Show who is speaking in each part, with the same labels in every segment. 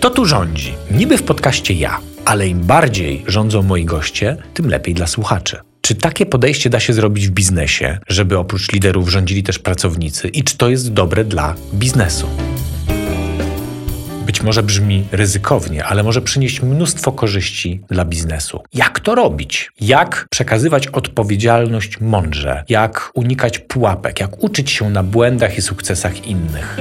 Speaker 1: Kto tu rządzi? Niby w podcaście ja, ale im bardziej rządzą moi goście, tym lepiej dla słuchaczy. Czy takie podejście da się zrobić w biznesie, żeby oprócz liderów rządzili też pracownicy i czy to jest dobre dla biznesu? Być może brzmi ryzykownie, ale może przynieść mnóstwo korzyści dla biznesu. Jak to robić? Jak przekazywać odpowiedzialność mądrze? Jak unikać pułapek? Jak uczyć się na błędach i sukcesach innych?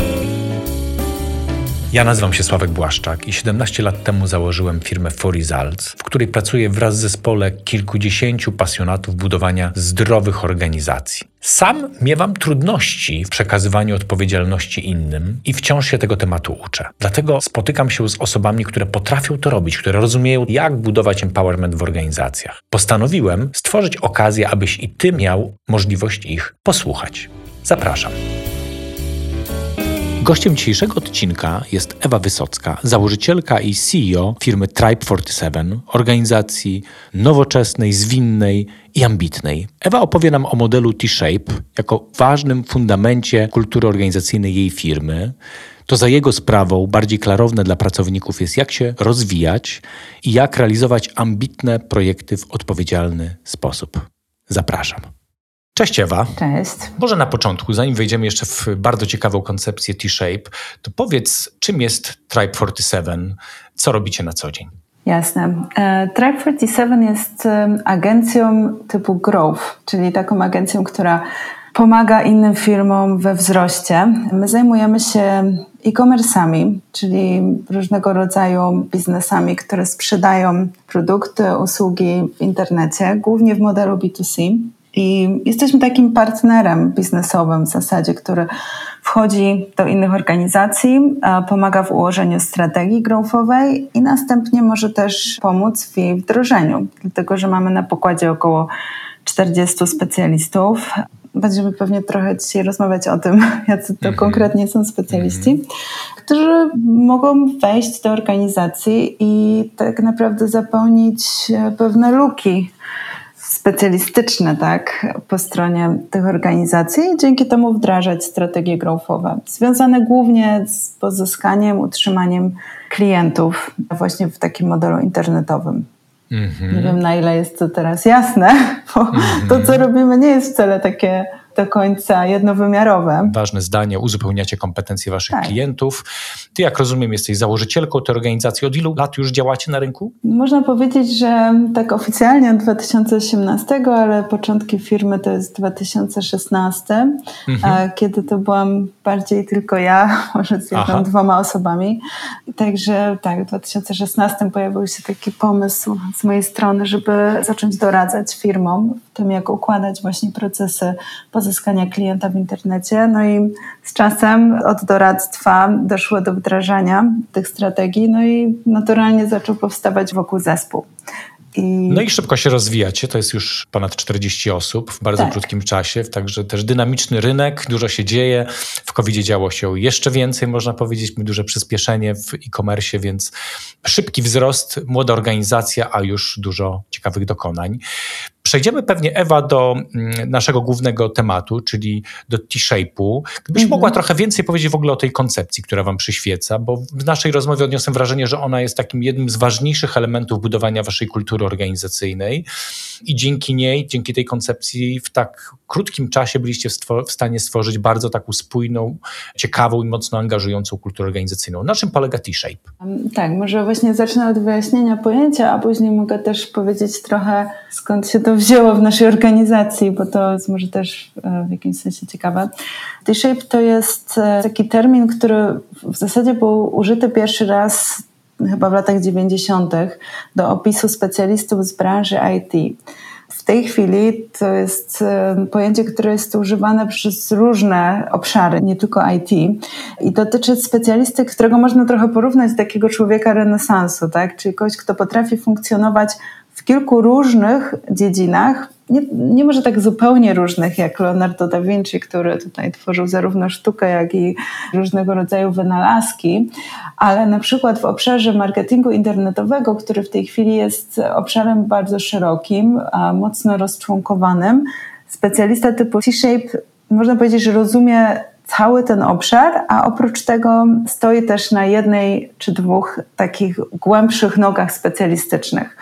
Speaker 1: Ja nazywam się Sławek Błaszczak i 17 lat temu założyłem firmę For Results, w której pracuję wraz z zespole kilkudziesięciu pasjonatów budowania zdrowych organizacji. Sam miewam trudności w przekazywaniu odpowiedzialności innym i wciąż się tego tematu uczę. Dlatego spotykam się z osobami, które potrafią to robić, które rozumieją, jak budować empowerment w organizacjach. Postanowiłem stworzyć okazję, abyś i ty miał możliwość ich posłuchać. Zapraszam. Gościem dzisiejszego odcinka jest Ewa Wysocka, założycielka i CEO firmy Tribe47, organizacji nowoczesnej, zwinnej i ambitnej. Ewa opowie nam o modelu T-Shape jako ważnym fundamencie kultury organizacyjnej jej firmy. To za jego sprawą bardziej klarowne dla pracowników jest, jak się rozwijać i jak realizować ambitne projekty w odpowiedzialny sposób. Zapraszam. Cześć Ewa.
Speaker 2: Cześć.
Speaker 1: Może na początku, zanim wejdziemy jeszcze w bardzo ciekawą koncepcję T-Shape, to powiedz, czym jest Tribe 47? Co robicie na co dzień?
Speaker 2: Jasne. E, Tribe 47 jest agencją typu Growth, czyli taką agencją, która pomaga innym firmom we wzroście. My zajmujemy się e-commerce'ami, czyli różnego rodzaju biznesami, które sprzedają produkty, usługi w internecie, głównie w modelu B2C. I jesteśmy takim partnerem biznesowym w zasadzie, który wchodzi do innych organizacji, pomaga w ułożeniu strategii growthowej i następnie może też pomóc w jej wdrożeniu, dlatego że mamy na pokładzie około 40 specjalistów. Będziemy pewnie trochę dzisiaj rozmawiać o tym, jacy to mhm. konkretnie są specjaliści, mhm. którzy mogą wejść do organizacji i tak naprawdę zapełnić pewne luki specjalistyczne tak, po stronie tych organizacji i dzięki temu wdrażać strategie growthowe, związane głównie z pozyskaniem, utrzymaniem klientów właśnie w takim modelu internetowym. Mm -hmm. Nie wiem, na ile jest to teraz jasne, bo mm -hmm. to, co robimy, nie jest wcale takie do końca jednowymiarowe.
Speaker 1: Ważne zdanie, uzupełniacie kompetencje waszych tak. klientów. Ty, jak rozumiem, jesteś założycielką tej organizacji. Od ilu lat już działacie na rynku?
Speaker 2: Można powiedzieć, że tak oficjalnie od 2018, ale początki firmy to jest 2016, mhm. kiedy to byłam bardziej tylko ja, może z jedną, Aha. dwoma osobami. Także tak, w 2016 pojawił się taki pomysł z mojej strony, żeby zacząć doradzać firmom w tym, jak układać właśnie procesy pozyskania klienta w internecie. No i z czasem od doradztwa doszło do wdrażania tych strategii, no i naturalnie zaczął powstawać wokół zespół.
Speaker 1: I... No i szybko się rozwijacie, to jest już ponad 40 osób w bardzo tak. krótkim czasie, także też dynamiczny rynek, dużo się dzieje. W covid działo się jeszcze więcej, można powiedzieć, duże przyspieszenie w e-commerce, więc szybki wzrost, młoda organizacja, a już dużo ciekawych dokonań. Przejdziemy pewnie, Ewa, do mm, naszego głównego tematu, czyli do T-Shape'u. Gdybyś mhm. mogła trochę więcej powiedzieć w ogóle o tej koncepcji, która Wam przyświeca, bo w naszej rozmowie odniosłem wrażenie, że ona jest takim jednym z ważniejszych elementów budowania Waszej kultury organizacyjnej i dzięki niej, dzięki tej koncepcji w tak krótkim czasie byliście w, w stanie stworzyć bardzo taką spójną, ciekawą i mocno angażującą kulturę organizacyjną. Na czym polega T-Shape?
Speaker 2: Tak, może właśnie zacznę od wyjaśnienia pojęcia, a później mogę też powiedzieć trochę skąd się to wzięło w naszej organizacji, bo to jest może też e, w jakimś sensie ciekawe. T-shape to jest e, taki termin, który w zasadzie był użyty pierwszy raz chyba w latach 90. do opisu specjalistów z branży IT. W tej chwili to jest e, pojęcie, które jest używane przez różne obszary, nie tylko IT. I dotyczy specjalisty, którego można trochę porównać do takiego człowieka renesansu, tak? czyli kogoś, kto potrafi funkcjonować w kilku różnych dziedzinach, nie, nie może tak zupełnie różnych jak Leonardo da Vinci, który tutaj tworzył zarówno sztukę, jak i różnego rodzaju wynalazki, ale na przykład w obszarze marketingu internetowego, który w tej chwili jest obszarem bardzo szerokim, mocno rozczłonkowanym, specjalista typu T-Shape można powiedzieć, że rozumie cały ten obszar, a oprócz tego stoi też na jednej czy dwóch takich głębszych nogach specjalistycznych.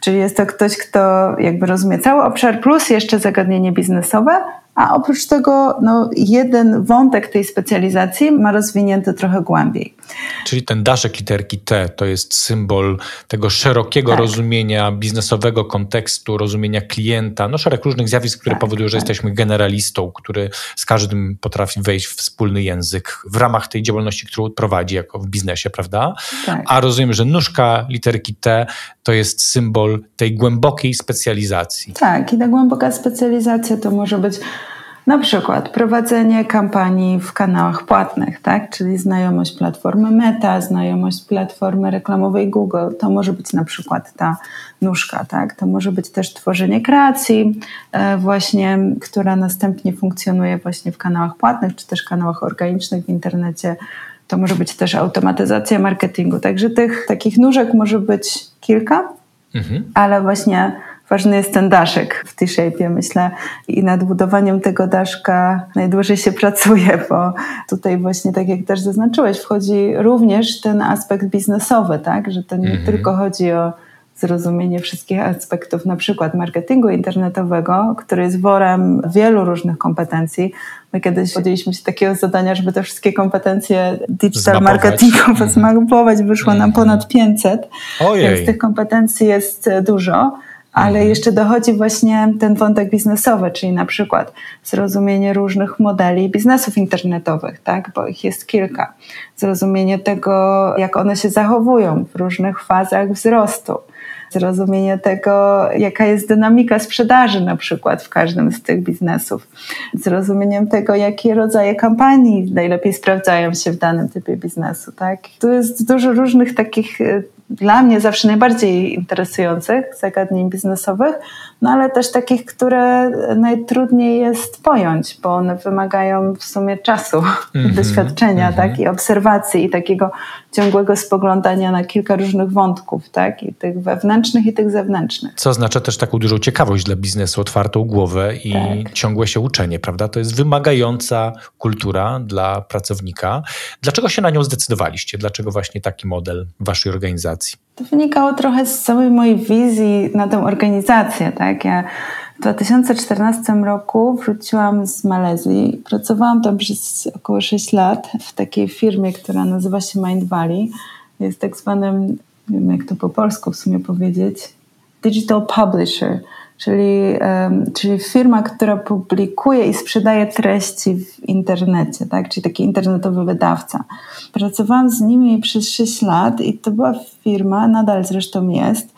Speaker 2: Czyli jest to ktoś, kto jakby rozumie cały obszar, plus jeszcze zagadnienie biznesowe, a oprócz tego no, jeden wątek tej specjalizacji ma rozwinięty trochę głębiej.
Speaker 1: Czyli ten daszek literki T to jest symbol tego szerokiego tak. rozumienia biznesowego kontekstu, rozumienia klienta, no szereg różnych zjawisk, które tak, powodują, że tak. jesteśmy generalistą, który z każdym potrafi wejść w wspólny język w ramach tej działalności, którą prowadzi jako w biznesie, prawda? Tak. A rozumiem, że nóżka literki T to jest symbol tej głębokiej specjalizacji.
Speaker 2: Tak, i ta głęboka specjalizacja to może być na przykład prowadzenie kampanii w kanałach płatnych, tak? czyli znajomość platformy Meta, znajomość platformy reklamowej Google. To może być na przykład ta nóżka, tak? To może być też tworzenie kreacji, e, właśnie, która następnie funkcjonuje właśnie w kanałach płatnych, czy też kanałach organicznych w internecie. To może być też automatyzacja marketingu. Także tych takich nóżek może być kilka, mhm. ale właśnie ważny jest ten daszek w T-shape, myślę. I nad budowaniem tego daszka najdłużej się pracuje, bo tutaj właśnie, tak jak też zaznaczyłeś, wchodzi również ten aspekt biznesowy, tak? Że to nie mhm. tylko chodzi o zrozumienie wszystkich aspektów, na przykład marketingu internetowego, który jest worem wielu różnych kompetencji. My kiedyś podjęliśmy się takiego zadania, żeby te wszystkie kompetencje digital zmapować. marketingowe mm. zmapować. Wyszło nam mhm. ponad 500, Ojej. więc tych kompetencji jest dużo ale mhm. jeszcze dochodzi właśnie ten wątek biznesowy, czyli na przykład zrozumienie różnych modeli biznesów internetowych, tak? bo ich jest kilka. Zrozumienie tego, jak one się zachowują w różnych fazach wzrostu. Zrozumienie tego, jaka jest dynamika sprzedaży na przykład w każdym z tych biznesów. Zrozumieniem tego, jakie rodzaje kampanii najlepiej sprawdzają się w danym typie biznesu. Tak? Tu jest dużo różnych takich y, dla mnie zawsze najbardziej interesujących zagadnień biznesowych, no ale też takich, które najtrudniej jest pojąć, bo one wymagają w sumie czasu, mm -hmm, doświadczenia, mm -hmm. tak, i obserwacji, i takiego ciągłego spoglądania na kilka różnych wątków, tak, i tych wewnętrznych, i tych zewnętrznych.
Speaker 1: Co oznacza też taką dużą ciekawość dla biznesu, otwartą głowę i tak. ciągłe się uczenie, prawda? To jest wymagająca kultura dla pracownika. Dlaczego się na nią zdecydowaliście? Dlaczego właśnie taki model waszej organizacji?
Speaker 2: To wynikało trochę z całej mojej wizji na tę organizację, tak? Ja w 2014 roku wróciłam z Malezji. Pracowałam tam przez około 6 lat w takiej firmie, która nazywa się Mind Valley. Jest tak zwanym, nie wiem jak to po polsku w sumie powiedzieć, digital publisher czyli, czyli firma, która publikuje i sprzedaje treści w internecie, tak? czyli taki internetowy wydawca. Pracowałam z nimi przez 6 lat i to była firma, nadal zresztą jest,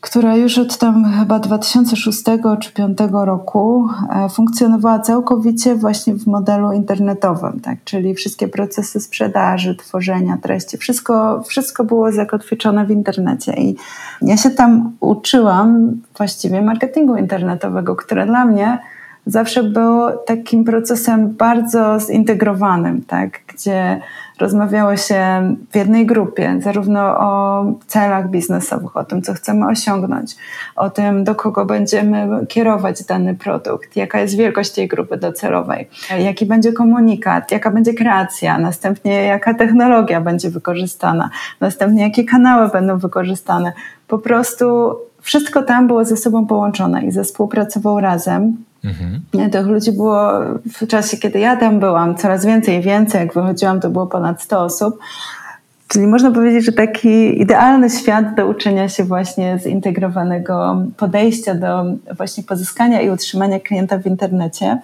Speaker 2: która już od tam chyba 2006 czy 2005 roku e, funkcjonowała całkowicie właśnie w modelu internetowym, tak? czyli wszystkie procesy sprzedaży, tworzenia treści, wszystko, wszystko było zakotwiczone w internecie. I ja się tam uczyłam właściwie marketingu internetowego, które dla mnie zawsze było takim procesem bardzo zintegrowanym, tak? gdzie rozmawiało się w jednej grupie, zarówno o celach biznesowych, o tym, co chcemy osiągnąć, o tym, do kogo będziemy kierować dany produkt, jaka jest wielkość tej grupy docelowej, jaki będzie komunikat, jaka będzie kreacja, następnie jaka technologia będzie wykorzystana, następnie jakie kanały będą wykorzystane. Po prostu wszystko tam było ze sobą połączone i zespół pracował razem Mhm. Tych ludzi było w czasie, kiedy ja tam byłam, coraz więcej i więcej. Jak wychodziłam, to było ponad 100 osób. Czyli można powiedzieć, że taki idealny świat do uczenia się właśnie zintegrowanego podejścia do właśnie pozyskania i utrzymania klienta w internecie.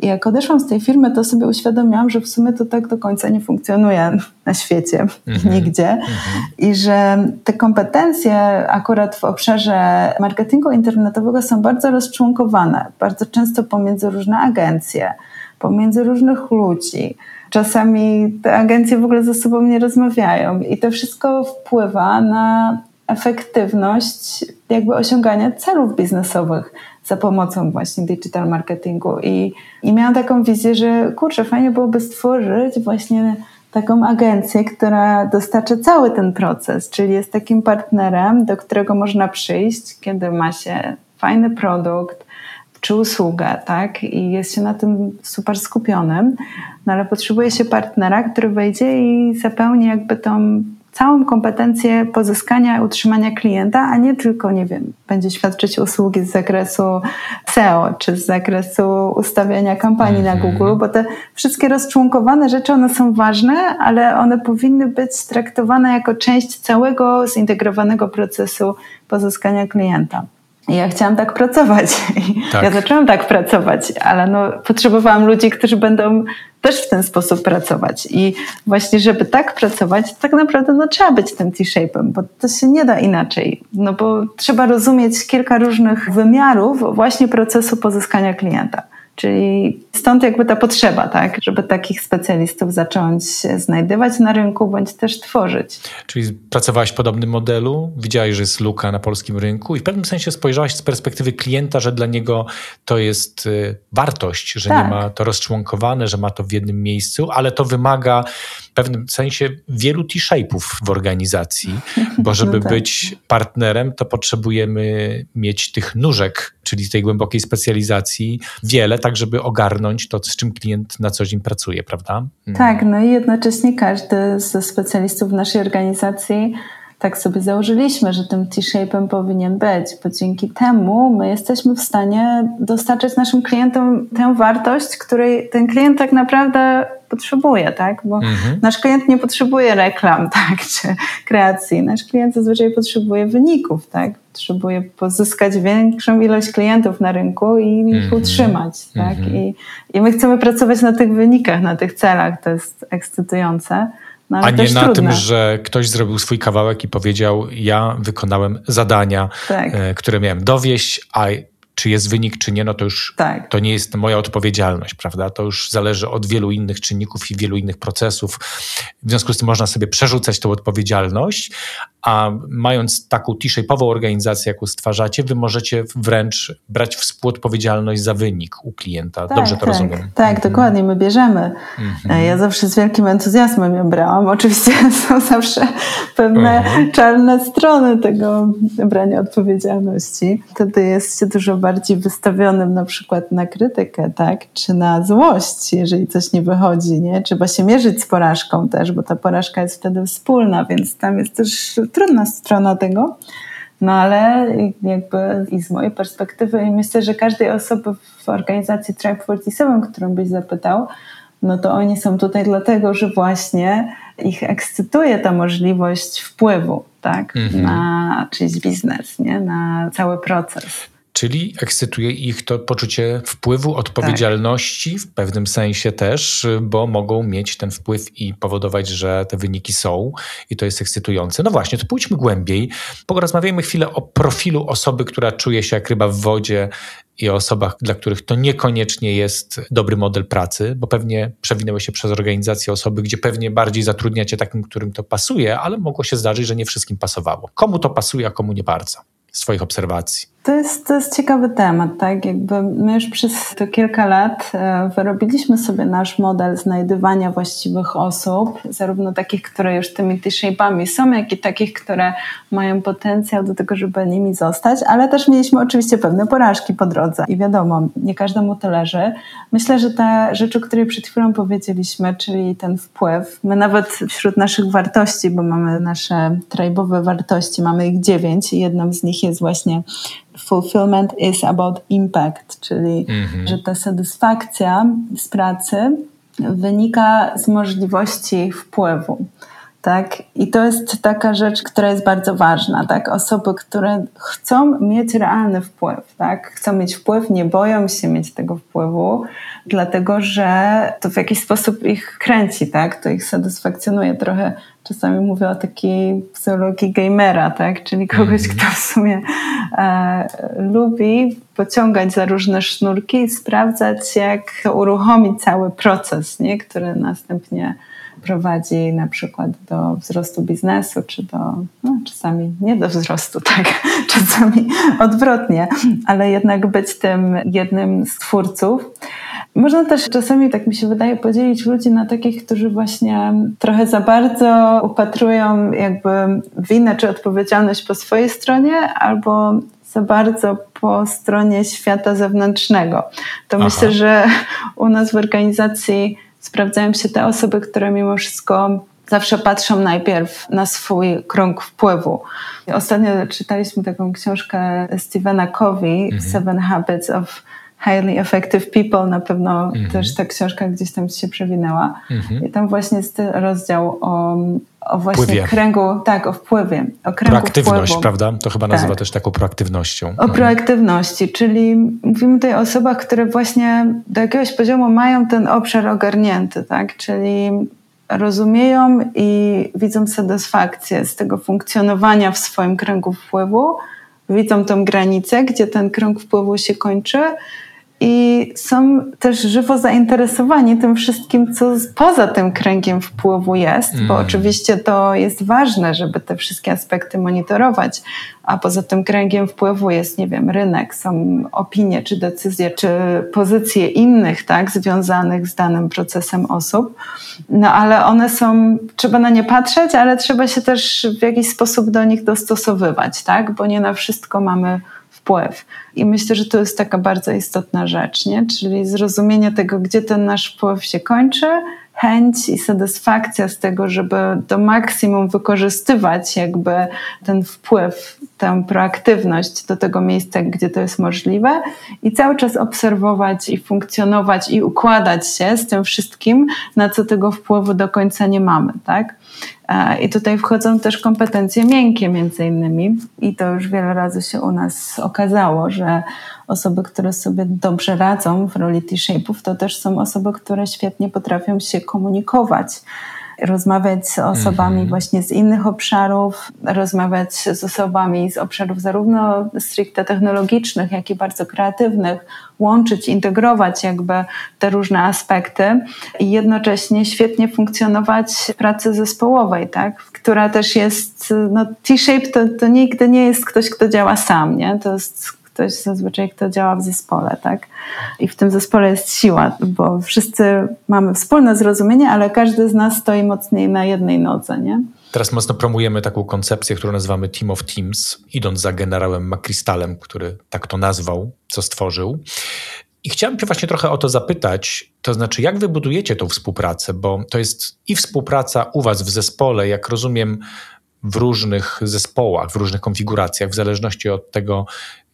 Speaker 2: I jak odeszłam z tej firmy, to sobie uświadomiłam, że w sumie to tak do końca nie funkcjonuje na świecie, mm-hmm. nigdzie. Mm-hmm. I że te kompetencje akurat w obszarze marketingu internetowego są bardzo rozczłonkowane, bardzo często pomiędzy różne agencje, pomiędzy różnych ludzi. Czasami te agencje w ogóle ze sobą nie rozmawiają i to wszystko wpływa na efektywność jakby osiągania celów biznesowych za pomocą właśnie digital marketingu. I, I miałam taką wizję, że kurczę, fajnie byłoby stworzyć właśnie taką agencję, która dostarcza cały ten proces, czyli jest takim partnerem, do którego można przyjść, kiedy ma się fajny produkt, czy usługę, tak? I jest się na tym super skupionym, no ale potrzebuje się partnera, który wejdzie i zapełni jakby tą całą kompetencję pozyskania i utrzymania klienta, a nie tylko, nie wiem, będzie świadczyć usługi z zakresu SEO czy z zakresu ustawiania kampanii na mhm. Google, bo te wszystkie rozczłonkowane rzeczy, one są ważne, ale one powinny być traktowane jako część całego zintegrowanego procesu pozyskania klienta. Ja chciałam tak pracować. Tak. Ja zaczęłam tak pracować, ale no, potrzebowałam ludzi, którzy będą też w ten sposób pracować. I właśnie, żeby tak pracować, tak naprawdę no, trzeba być tym T-shape'em, bo to się nie da inaczej. No bo trzeba rozumieć kilka różnych wymiarów właśnie procesu pozyskania klienta. Czyli stąd jakby ta potrzeba, tak, żeby takich specjalistów zacząć znajdywać na rynku bądź też tworzyć.
Speaker 1: Czyli pracowałaś w podobnym modelu, widziałaś, że jest luka na polskim rynku i w pewnym sensie spojrzałaś z perspektywy klienta, że dla niego to jest y, wartość, że tak. nie ma to rozczłonkowane, że ma to w jednym miejscu, ale to wymaga w pewnym sensie wielu T-shape'ów w organizacji, bo żeby no tak. być partnerem, to potrzebujemy mieć tych nóżek, czyli tej głębokiej specjalizacji wiele, tak żeby ogarnąć to, z czym klient na co dzień pracuje, prawda?
Speaker 2: Tak, no i jednocześnie każdy ze specjalistów w naszej organizacji tak sobie założyliśmy, że tym T-shape'em powinien być, bo dzięki temu my jesteśmy w stanie dostarczyć naszym klientom tę wartość, której ten klient tak naprawdę potrzebuje, tak? Bo mhm. nasz klient nie potrzebuje reklam, tak, czy kreacji. Nasz klient zazwyczaj potrzebuje wyników, tak? Potrzebuje pozyskać większą ilość klientów na rynku i ich mhm. utrzymać, tak? Mhm. I, I my chcemy pracować na tych wynikach, na tych celach. To jest ekscytujące.
Speaker 1: No, a nie na trudne. tym, że ktoś zrobił swój kawałek i powiedział: Ja wykonałem zadania, tak. e, które miałem dowieść, a czy jest wynik, czy nie, no to już tak. to nie jest moja odpowiedzialność, prawda? To już zależy od wielu innych czynników i wielu innych procesów. W związku z tym można sobie przerzucać tę odpowiedzialność, a mając taką T-shape'ową organizację, jaką stwarzacie, wy możecie wręcz brać współodpowiedzialność za wynik u klienta. Tak, Dobrze to
Speaker 2: tak,
Speaker 1: rozumiem.
Speaker 2: Tak, mhm. dokładnie, my bierzemy. Mhm. Ja zawsze z wielkim entuzjazmem ją brałam. Oczywiście są zawsze pewne mhm. czarne strony tego brania odpowiedzialności. Wtedy jest się dużo bardziej wystawionym na przykład na krytykę, tak? Czy na złość, jeżeli coś nie wychodzi, nie? Trzeba się mierzyć z porażką też, bo ta porażka jest wtedy wspólna, więc tam jest też trudna strona tego. No ale jakby i z mojej perspektywy i myślę, że każdej osoby w organizacji Tribe 47, którą byś zapytał, no to oni są tutaj dlatego, że właśnie ich ekscytuje ta możliwość wpływu, tak, mhm. na czyjś biznes, nie, na cały proces.
Speaker 1: Czyli ekscytuje ich to poczucie wpływu, odpowiedzialności tak. w pewnym sensie też, bo mogą mieć ten wpływ i powodować, że te wyniki są i to jest ekscytujące. No właśnie, to pójdźmy głębiej. Porozmawiajmy chwilę o profilu osoby, która czuje się jak ryba w wodzie i o osobach, dla których to niekoniecznie jest dobry model pracy, bo pewnie przewinęły się przez organizację osoby, gdzie pewnie bardziej zatrudniacie takim, którym to pasuje, ale mogło się zdarzyć, że nie wszystkim pasowało. Komu to pasuje, a komu nie bardzo? Z Twoich obserwacji.
Speaker 2: To jest, to jest ciekawy temat, tak? Jakby my już przez to kilka lat e, wyrobiliśmy sobie nasz model znajdywania właściwych osób, zarówno takich, które już tymi T-shape'ami są, jak i takich, które mają potencjał do tego, żeby nimi zostać, ale też mieliśmy oczywiście pewne porażki po drodze i wiadomo, nie każdemu to leży. Myślę, że te rzeczy, o której przed chwilą powiedzieliśmy, czyli ten wpływ, my nawet wśród naszych wartości, bo mamy nasze trajbowe wartości, mamy ich dziewięć i jedną z nich jest właśnie fulfillment is about impact, czyli mhm. że ta satysfakcja z pracy wynika z możliwości wpływu. Tak? I to jest taka rzecz, która jest bardzo ważna. Tak? Osoby, które chcą mieć realny wpływ, tak? chcą mieć wpływ, nie boją się mieć tego wpływu, dlatego że to w jakiś sposób ich kręci, tak? to ich satysfakcjonuje. Trochę czasami mówię o takiej psychologii gamera, tak? czyli kogoś, mm. kto w sumie e, lubi pociągać za różne sznurki i sprawdzać, jak uruchomić cały proces, nie? który następnie prowadzi na przykład do wzrostu biznesu, czy do, no, czasami nie do wzrostu, tak, czasami odwrotnie, ale jednak być tym jednym z twórców. Można też czasami, tak mi się wydaje, podzielić ludzi na takich, którzy właśnie trochę za bardzo upatrują jakby winę czy odpowiedzialność po swojej stronie, albo za bardzo po stronie świata zewnętrznego. To Aha. myślę, że u nas w organizacji sprawdzają się te osoby, które mimo wszystko zawsze patrzą najpierw na swój krąg wpływu. Ostatnio czytaliśmy taką książkę Stephena Covey, mhm. Seven Habits of Highly Effective People, na pewno mhm. też ta książka gdzieś tam się przewinęła. Mhm. I tam właśnie jest rozdział o, o właśnie
Speaker 1: Wpływie.
Speaker 2: kręgu, tak, o wpływie. O kręgu
Speaker 1: Proaktywność,
Speaker 2: wpływu.
Speaker 1: prawda? To chyba nazywa tak. też taką proaktywnością. O
Speaker 2: mhm. proaktywności, czyli mówimy tutaj o osobach, które właśnie do jakiegoś poziomu mają ten obszar ogarnięty, tak? Czyli rozumieją i widzą satysfakcję z tego funkcjonowania w swoim kręgu wpływu, widzą tą granicę, gdzie ten krąg wpływu się kończy i są też żywo zainteresowani tym wszystkim, co poza tym kręgiem wpływu jest, mm. bo oczywiście to jest ważne, żeby te wszystkie aspekty monitorować, a poza tym kręgiem wpływu jest, nie wiem, rynek, są opinie, czy decyzje, czy pozycje innych, tak, związanych z danym procesem osób. No ale one są, trzeba na nie patrzeć, ale trzeba się też w jakiś sposób do nich dostosowywać, tak, bo nie na wszystko mamy wpływ. I myślę, że to jest taka bardzo istotna rzecz, nie? czyli zrozumienie tego, gdzie ten nasz wpływ się kończy, chęć i satysfakcja z tego, żeby do maksimum wykorzystywać jakby ten wpływ, tę proaktywność do tego miejsca, gdzie to jest możliwe i cały czas obserwować i funkcjonować i układać się z tym wszystkim, na co tego wpływu do końca nie mamy, tak? I tutaj wchodzą też kompetencje miękkie między innymi. I to już wiele razy się u nas okazało, że osoby, które sobie dobrze radzą w roli T-shape'ów, to też są osoby, które świetnie potrafią się komunikować rozmawiać z osobami mm -hmm. właśnie z innych obszarów, rozmawiać z osobami z obszarów zarówno stricte technologicznych, jak i bardzo kreatywnych, łączyć, integrować jakby te różne aspekty i jednocześnie świetnie funkcjonować w pracy zespołowej, tak? która też jest, no T-shape to, to nigdy nie jest ktoś, kto działa sam, nie? To jest ktoś zazwyczaj, kto działa w zespole, tak? I w tym zespole jest siła, bo wszyscy mamy wspólne zrozumienie, ale każdy z nas stoi mocniej na jednej nodze, nie?
Speaker 1: Teraz mocno promujemy taką koncepcję, którą nazywamy Team of Teams, idąc za generałem McChrystalem, który tak to nazwał, co stworzył. I chciałem Cię właśnie trochę o to zapytać, to znaczy, jak wy budujecie tą współpracę, bo to jest i współpraca u Was w zespole, jak rozumiem, w różnych zespołach, w różnych konfiguracjach, w zależności od tego,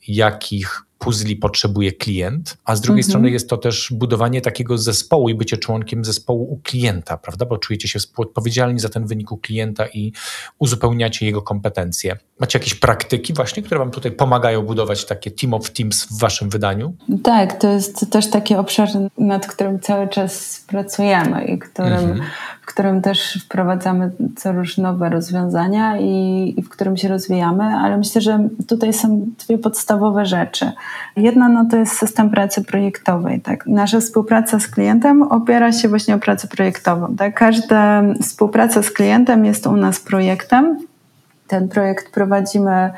Speaker 1: jakich puzli potrzebuje klient, a z drugiej mhm. strony jest to też budowanie takiego zespołu i bycie członkiem zespołu u klienta, prawda? Bo czujecie się współodpowiedzialni za ten wynik u klienta i uzupełniacie jego kompetencje. Macie jakieś praktyki właśnie, które wam tutaj pomagają budować takie team of teams w waszym wydaniu?
Speaker 2: Tak, to jest też taki obszar, nad którym cały czas pracujemy i którym mhm w którym też wprowadzamy co nowe rozwiązania i, i, w którym się rozwijamy, ale myślę, że tutaj są dwie podstawowe rzeczy. Jedna no to jest system pracy projektowej. Tak? Nasza współpraca z klientem opiera się właśnie o pracę projektową. Tak? Każda współpraca z klientem jest u nas projektem. Ten projekt prowadzimy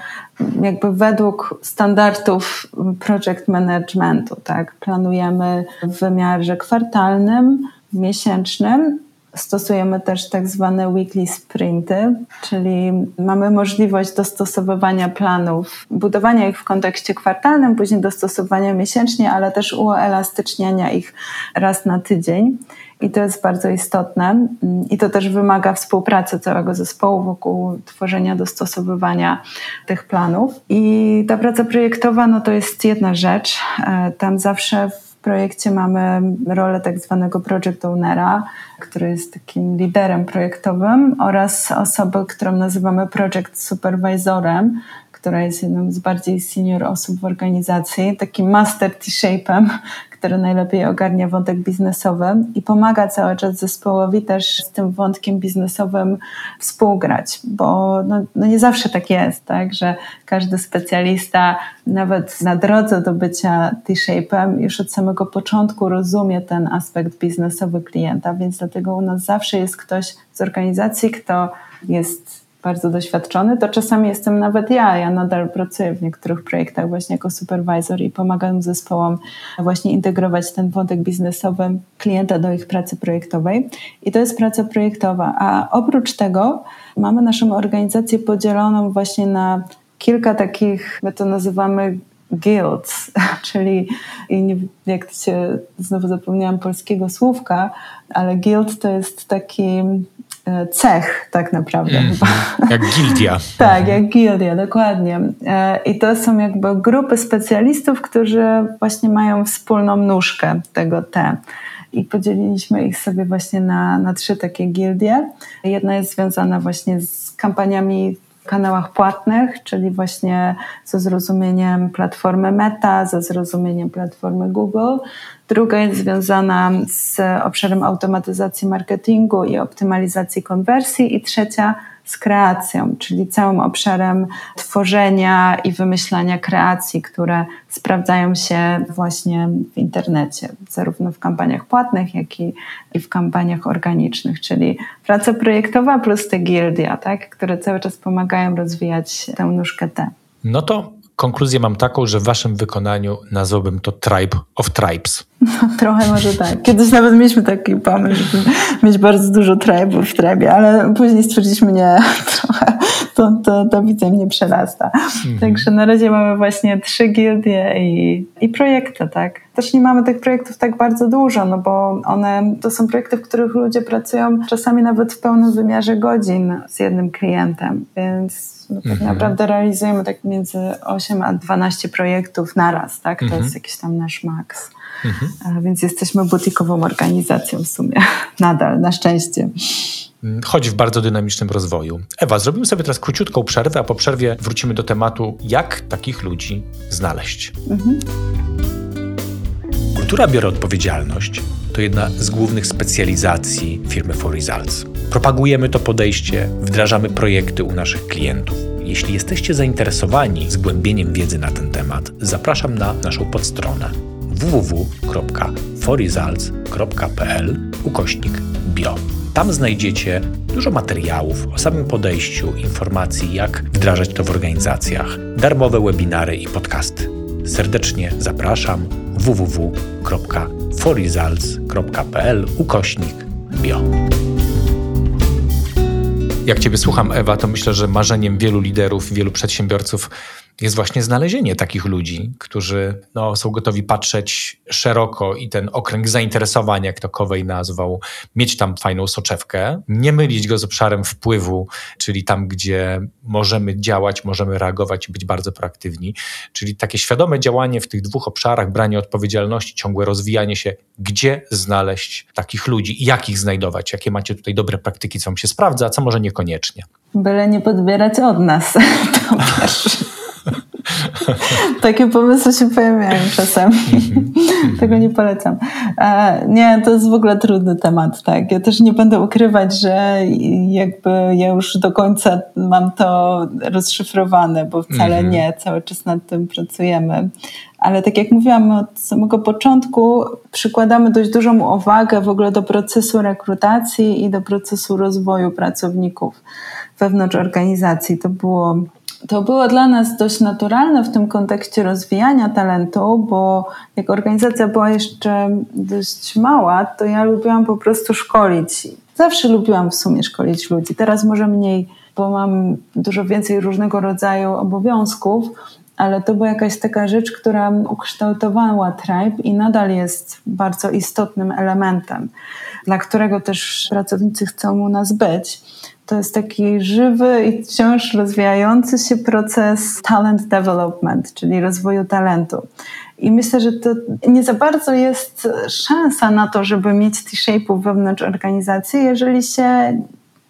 Speaker 2: jakby według standardów project managementu. Tak? Planujemy w wymiarze kwartalnym, miesięcznym Stosujemy też tak zwane weekly sprinty, czyli mamy możliwość dostosowywania planów, budowania ich w kontekście kwartalnym, później dostosowania miesięcznie, ale też uelastyczniania ich raz na tydzień. I to jest bardzo istotne. I to też wymaga współpracy całego zespołu wokół tworzenia, dostosowywania tych planów. I ta praca projektowa, no to jest jedna rzecz. E, tam zawsze projekcie mamy rolę tak zwanego project ownera, który jest takim liderem projektowym oraz osobę, którą nazywamy project supervisorem, która jest jedną z bardziej senior osób w organizacji, takim master T-shape'em, który najlepiej ogarnia wątek biznesowy i pomaga cały czas zespołowi też z tym wątkiem biznesowym współgrać, bo no, no nie zawsze tak jest, tak, że każdy specjalista nawet na drodze do bycia T-shape'em już od samego początku rozumie ten aspekt biznesowy klienta, więc dlatego u nas zawsze jest ktoś z organizacji, kto jest bardzo doświadczony, to czasami jestem nawet ja. Ja nadal pracuję w niektórych projektach właśnie jako supervisor i pomagam zespołom właśnie integrować ten wątek biznesowy klienta do ich pracy projektowej. I to jest praca projektowa. A oprócz tego mamy naszą organizację podzieloną właśnie na kilka takich, my to nazywamy guilds, czyli nie, jak się, znowu zapomniałam polskiego słówka, ale guild to jest taki cech tak naprawdę. Mm,
Speaker 1: jak gildia.
Speaker 2: tak, jak gildia, dokładnie. E, I to są jakby grupy specjalistów, którzy właśnie mają wspólną nóżkę tego T i podzieliliśmy ich sobie właśnie na, na trzy takie gildie. Jedna jest związana właśnie z kampaniami kanałach płatnych, czyli właśnie ze zrozumieniem platformy Meta, ze zrozumieniem platformy Google. Druga jest związana z obszarem automatyzacji marketingu i optymalizacji konwersji i trzecia z kreacją, czyli całym obszarem tworzenia i wymyślania kreacji, które sprawdzają się właśnie w internecie, zarówno w kampaniach płatnych, jak i, w kampaniach organicznych, czyli praca projektowa plus te gildia, tak, które cały czas pomagają rozwijać tę nóżkę T.
Speaker 1: No to konkluzję mam taką, że w waszym wykonaniu nazwałbym to Tribe of Tribes.
Speaker 2: No, trochę może tak. Kiedyś nawet mieliśmy taki pomysł, żeby mieć bardzo dużo tribe'ów w trybie, ale później stwierdziliśmy, nie, trochę to, to, to widzę mnie przerasta. Mhm. Także na razie mamy właśnie trzy gildie i, i projekty, tak. Też nie mamy tych projektów tak bardzo dużo, no bo one to są projekty, w których ludzie pracują czasami nawet w pełnym wymiarze godzin z jednym klientem, więc no tak mhm. naprawdę realizujemy tak między 8 a 12 projektów naraz, tak? To mhm. jest jakiś tam nasz maks. Mhm. Więc jesteśmy butikową organizacją w sumie. Nadal, na szczęście.
Speaker 1: Chodzi w bardzo dynamicznym rozwoju. Ewa, zrobimy sobie teraz króciutką przerwę, a po przerwie wrócimy do tematu, jak takich ludzi znaleźć. Mhm. Kultura biorę odpowiedzialność to jedna z głównych specjalizacji firmy For Results. Propagujemy to podejście, wdrażamy projekty u naszych klientów. Jeśli jesteście zainteresowani zgłębieniem wiedzy na ten temat, zapraszam na naszą podstronę www.forresults.pl ukośnik bio. Tam znajdziecie dużo materiałów o samym podejściu, informacji, jak wdrażać to w organizacjach, darmowe webinary i podcasty. Serdecznie zapraszam www.forresults.pl ukośnik bio. Jak Ciebie słucham, Ewa, to myślę, że marzeniem wielu liderów, wielu przedsiębiorców jest właśnie znalezienie takich ludzi, którzy no, są gotowi patrzeć szeroko i ten okręg zainteresowań, jak to Kowej nazwał, mieć tam fajną soczewkę, nie mylić go z obszarem wpływu, czyli tam, gdzie możemy działać, możemy reagować i być bardzo proaktywni. Czyli takie świadome działanie w tych dwóch obszarach, branie odpowiedzialności, ciągłe rozwijanie się, gdzie znaleźć takich ludzi i jak ich znajdować, jakie macie tutaj dobre praktyki, co wam się sprawdza, a co może niekoniecznie.
Speaker 2: Byle nie podbierać od nas. To Takie pomysły się pojawiają czasem. Mhm. Tego nie polecam. Nie, to jest w ogóle trudny temat, tak. Ja też nie będę ukrywać, że jakby ja już do końca mam to rozszyfrowane, bo wcale mhm. nie, cały czas nad tym pracujemy. Ale tak jak mówiłam od samego początku, przykładamy dość dużą uwagę w ogóle do procesu rekrutacji i do procesu rozwoju pracowników wewnątrz organizacji. To było to było dla nas dość naturalne w tym kontekście rozwijania talentu, bo jak organizacja była jeszcze dość mała, to ja lubiłam po prostu szkolić. Zawsze lubiłam w sumie szkolić ludzi. Teraz może mniej, bo mam dużo więcej różnego rodzaju obowiązków, ale to była jakaś taka rzecz, która ukształtowała tribe i nadal jest bardzo istotnym elementem, dla którego też pracownicy chcą u nas być to jest taki żywy i wciąż rozwijający się proces talent development, czyli rozwoju talentu. I myślę, że to nie za bardzo jest szansa na to, żeby mieć T-shape'ów wewnątrz organizacji, jeżeli się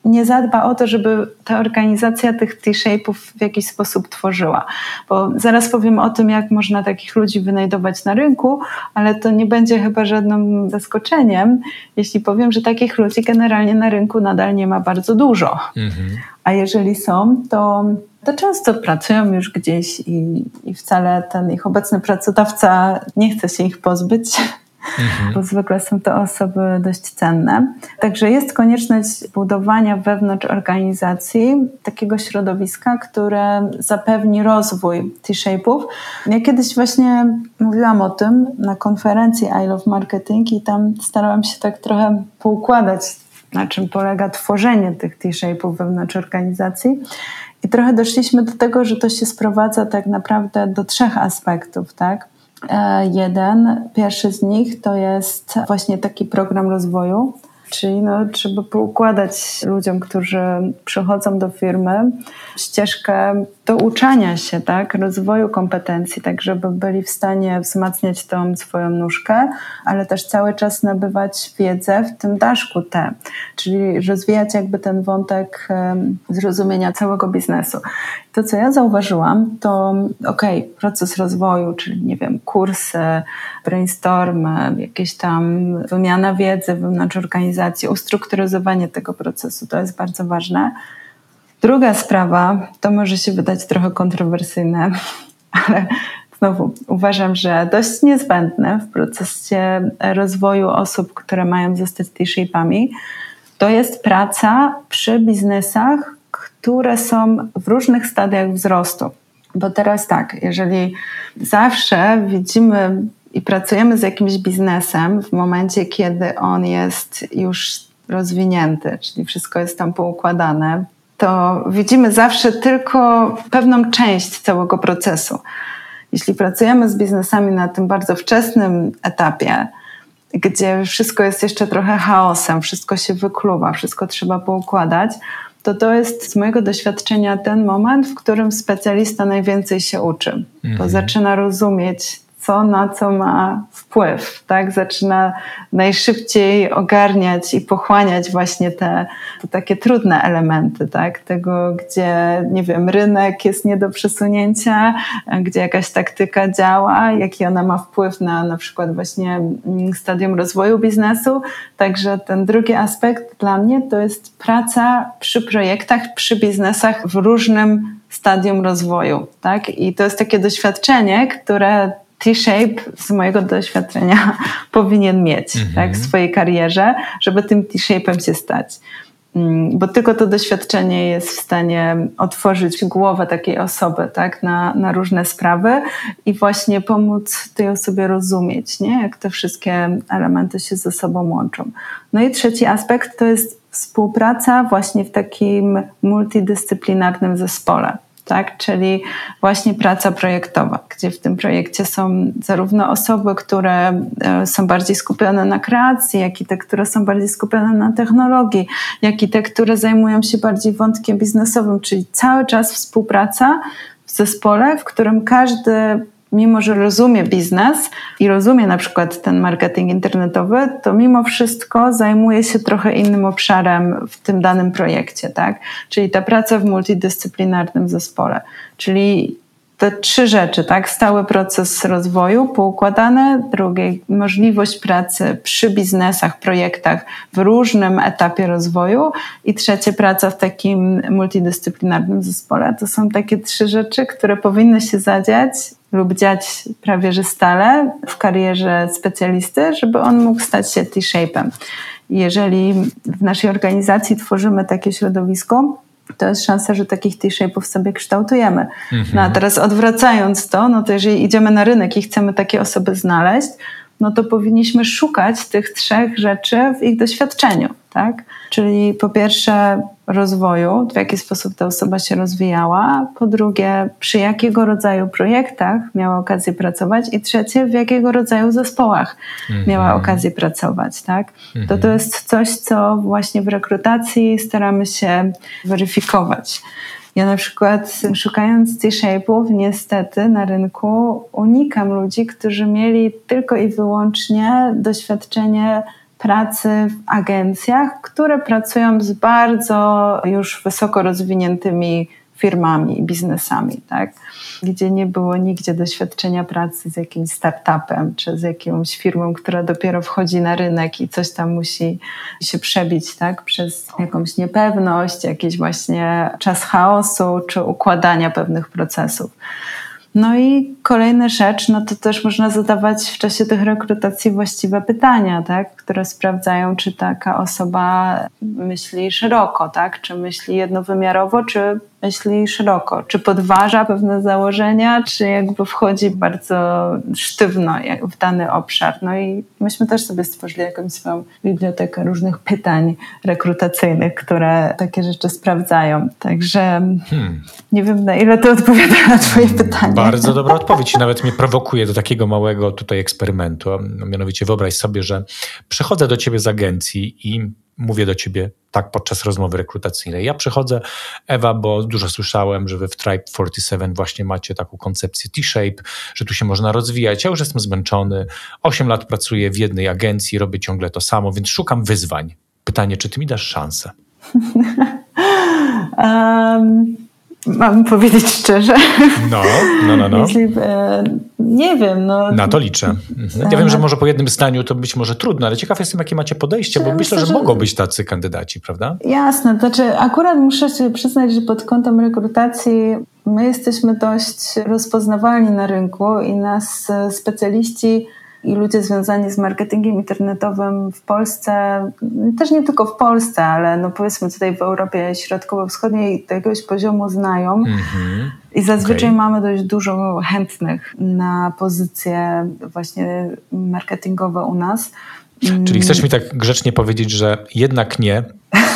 Speaker 2: nie zadba o to, żeby ta organizacja tych T-shape'ów w jakiś sposób tworzyła. Bo zaraz powiem o tym, jak można takich ludzi wynajdować na rynku, ale to nie będzie chyba żadnym zaskoczeniem, jeśli powiem, że takich ludzi generalnie na rynku nadal nie ma bardzo dużo. Mhm. A jeżeli są, to to często pracują już gdzieś i, i wcale ten ich obecny pracodawca nie chce się ich pozbyć, mhm. bo zwykle są to osoby dość cenne. Także jest konieczność budowania wewnątrz organizacji takiego środowiska, które zapewni rozwój T-shape'ów. Ja kiedyś właśnie mówiłam o tym na konferencji I Love Marketing i tam starałam się tak trochę poukładać, na czym polega tworzenie tych T-shape'ów wewnątrz organizacji. I trochę doszliśmy do tego, że to się sprowadza tak naprawdę do trzech aspektów, tak? Jeden, pierwszy z nich to jest właśnie taki program rozwoju, Czyli no, trzeba poukładać ludziom, którzy przychodzą do firmy, ścieżkę do uczania się, tak, rozwoju kompetencji, tak żeby byli w stanie wzmacniać tą swoją nóżkę, ale też cały czas nabywać wiedzę w tym daszku T, czyli rozwijać jakby ten wątek zrozumienia całego biznesu. To, co ja zauważyłam, to okej, okay, proces rozwoju, czyli nie wiem, kursy, brainstormy, jakieś tam wymiana wiedzy wewnątrz organizacji, ustrukturyzowanie tego procesu, to jest bardzo ważne. Druga sprawa, to może się wydać trochę kontrowersyjne, ale znowu uważam, że dość niezbędne w procesie rozwoju osób, które mają zostać T-shape'ami, to jest praca przy biznesach, które są w różnych stadiach wzrostu. Bo teraz tak, jeżeli zawsze widzimy i pracujemy z jakimś biznesem w momencie, kiedy on jest już rozwinięty, czyli wszystko jest tam poukładane, to widzimy zawsze tylko pewną część całego procesu. Jeśli pracujemy z biznesami na tym bardzo wczesnym etapie, gdzie wszystko jest jeszcze trochę chaosem, wszystko się wykluwa, wszystko trzeba poukładać, to to jest z mojego doświadczenia ten moment, w którym specjalista najwięcej się uczy, bo mhm. zaczyna rozumieć co na co ma wpływ, tak? Zaczyna najszybciej ogarniać i pochłaniać właśnie te, te takie trudne elementy, tak? Tego, gdzie, nie wiem, rynek jest nie do przesunięcia, gdzie jakaś taktyka działa, jaki ona ma wpływ na na przykład właśnie stadium rozwoju biznesu. Także ten drugi aspekt dla mnie to jest praca przy projektach, przy biznesach w różnym stadium rozwoju, tak? I to jest takie doświadczenie, które T-shape z mojego doświadczenia powinien mieć mhm. tak, w swojej karierze, żeby tym T-shape'em się stać. Mm, bo tylko to doświadczenie jest w stanie otworzyć głowę takiej osoby tak, na, na różne sprawy i właśnie pomóc tej osobie rozumieć, nie? jak te wszystkie elementy się ze sobą łączą. No i trzeci aspekt to jest współpraca właśnie w takim multidyscyplinarnym zespole tak? czyli właśnie praca projektowa, gdzie w tym projekcie są zarówno osoby, które e, są bardziej skupione na kreacji, jak i te, które są bardziej skupione na technologii, jak i te, które zajmują się bardziej wątkiem biznesowym, czyli cały czas współpraca w zespole, w którym każdy mimo że rozumie biznes i rozumie na przykład ten marketing internetowy, to mimo wszystko zajmuje się trochę innym obszarem w tym danym projekcie, tak? Czyli ta praca w multidyscyplinarnym zespole. Czyli te trzy rzeczy, tak? Stały proces rozwoju, poukładane, drugie możliwość pracy przy biznesach, projektach w różnym etapie rozwoju i trzecie praca w takim multidyscyplinarnym zespole. To są takie trzy rzeczy, które powinny się zadziać lub dziać prawie że stale w karierze specjalisty, żeby on mógł stać się T-shape'em. Jeżeli w naszej organizacji tworzymy takie środowisko, to jest szansa, że takich T-shape'ów sobie kształtujemy. Mhm. No a teraz odwracając to, no to jeżeli idziemy na rynek i chcemy takie osoby znaleźć, no to powinniśmy szukać tych trzech rzeczy w ich doświadczeniu, tak? Czyli po pierwsze rozwoju, w jaki sposób ta osoba się rozwijała, po drugie przy jakiego rodzaju projektach miała okazję pracować i trzecie w jakiego rodzaju zespołach mhm. miała okazję pracować, tak? To to mhm. jest coś, co właśnie w rekrutacji staramy się weryfikować. Ja na przykład szukając T-shape'ów niestety na rynku unikam ludzi, którzy mieli tylko i wyłącznie doświadczenie pracy w agencjach, które pracują z bardzo już wysoko rozwiniętymi firmami i biznesami, tak? gdzie nie było nigdzie doświadczenia pracy z jakimś startupem czy z jakąś firmą, która dopiero wchodzi na rynek i coś tam musi się przebić tak? przez jakąś niepewność, jakiś właśnie czas chaosu czy układania pewnych procesów. No i kolejna rzecz, no to też można zadawać w czasie tych rekrutacji właściwe pytania, tak, które sprawdzają, czy taka osoba myśli szeroko, tak, czy myśli jednowymiarowo, czy myśli szeroko, czy podważa pewne założenia, czy jakby wchodzi bardzo sztywno w dany obszar. No i myśmy też sobie stworzyli jakąś swoją bibliotekę różnych pytań rekrutacyjnych, które takie rzeczy sprawdzają. Także hmm. nie wiem, na ile to odpowiada na twoje pytanie.
Speaker 1: Bardzo dobra odpowiedź i nawet mnie prowokuje do takiego małego tutaj eksperymentu. Mianowicie wyobraź sobie, że przychodzę do ciebie z agencji i mówię do ciebie tak podczas rozmowy rekrutacyjnej. Ja przychodzę, Ewa, bo dużo słyszałem, że wy w Tribe 47 właśnie macie taką koncepcję T-shape, że tu się można rozwijać. Ja już jestem zmęczony, 8 lat pracuję w jednej agencji, robię ciągle to samo, więc szukam wyzwań. Pytanie, czy ty mi dasz szansę?
Speaker 2: um, Mam powiedzieć szczerze.
Speaker 1: No, no, no. no.
Speaker 2: Jeśli, e, nie wiem. No.
Speaker 1: Na to liczę. Mhm. Ja wiem, że może po jednym zdaniu to być może trudno, ale ciekaw jestem, jakie macie podejście, bo myślę, że, że mogą być tacy kandydaci, prawda?
Speaker 2: Jasne. Znaczy, akurat muszę się przyznać, że pod kątem rekrutacji my jesteśmy dość rozpoznawalni na rynku i nas e, specjaliści i ludzie związani z marketingiem internetowym w Polsce, też nie tylko w Polsce, ale no powiedzmy tutaj w Europie Środkowo-Wschodniej jakiegoś poziomu znają. Mm-hmm. I zazwyczaj okay. mamy dość dużo chętnych na pozycje właśnie marketingowe u nas.
Speaker 1: Czyli chcesz mi tak grzecznie powiedzieć, że jednak nie,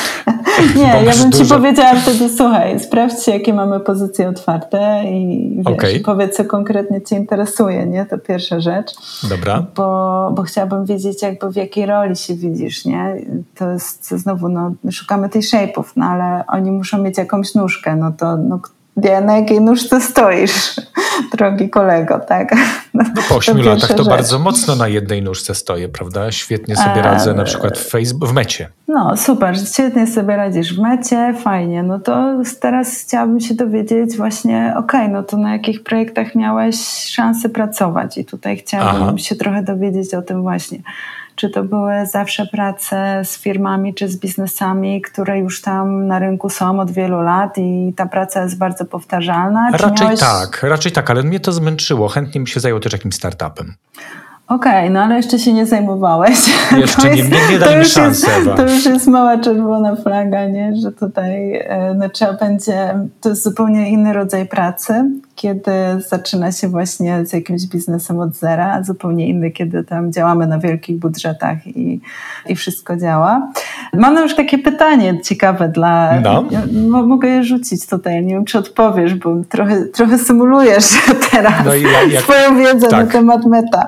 Speaker 2: Nie, ja bym dużo... ci powiedziała wtedy, słuchaj, sprawdźcie, jakie mamy pozycje otwarte i wiesz, okay. powiedz, co konkretnie cię interesuje, nie? To pierwsza rzecz.
Speaker 1: Dobra.
Speaker 2: Bo, bo chciałabym wiedzieć, jakby w jakiej roli się widzisz, nie? To jest znowu, no, szukamy tej shape'ów, no ale oni muszą mieć jakąś nóżkę, no to no, na jakiej nóżce stoisz, drogi kolego, tak?
Speaker 1: No, no po ośmiu latach to rzecz. bardzo mocno na jednej nóżce stoję, prawda? Świetnie sobie radzę na przykład w, Facebook, w mecie.
Speaker 2: No super, świetnie sobie radzisz w mecie, fajnie. No to teraz chciałabym się dowiedzieć właśnie, okej, okay, no to na jakich projektach miałeś szansę pracować i tutaj chciałabym Aha. się trochę dowiedzieć o tym właśnie czy to były zawsze prace z firmami czy z biznesami, które już tam na rynku są od wielu lat i ta praca jest bardzo powtarzalna?
Speaker 1: Raczej miałeś... tak, raczej tak, ale mnie to zmęczyło. Chętnie bym się zajął też jakimś startupem.
Speaker 2: Okej, okay, no ale jeszcze się nie zajmowałeś.
Speaker 1: Jeszcze jest, nie, nie, nie daj mi szansy,
Speaker 2: To już jest mała czerwona flaga, nie? że tutaj e, no, trzeba będzie, to jest zupełnie inny rodzaj pracy, kiedy zaczyna się właśnie z jakimś biznesem od zera, a zupełnie inny, kiedy tam działamy na wielkich budżetach i, i wszystko działa. Mam już takie pytanie ciekawe dla... No. Ja, mogę je rzucić tutaj, nie wiem czy odpowiesz, bo trochę, trochę symulujesz teraz no ja, jak, swoją wiedzę tak. na temat meta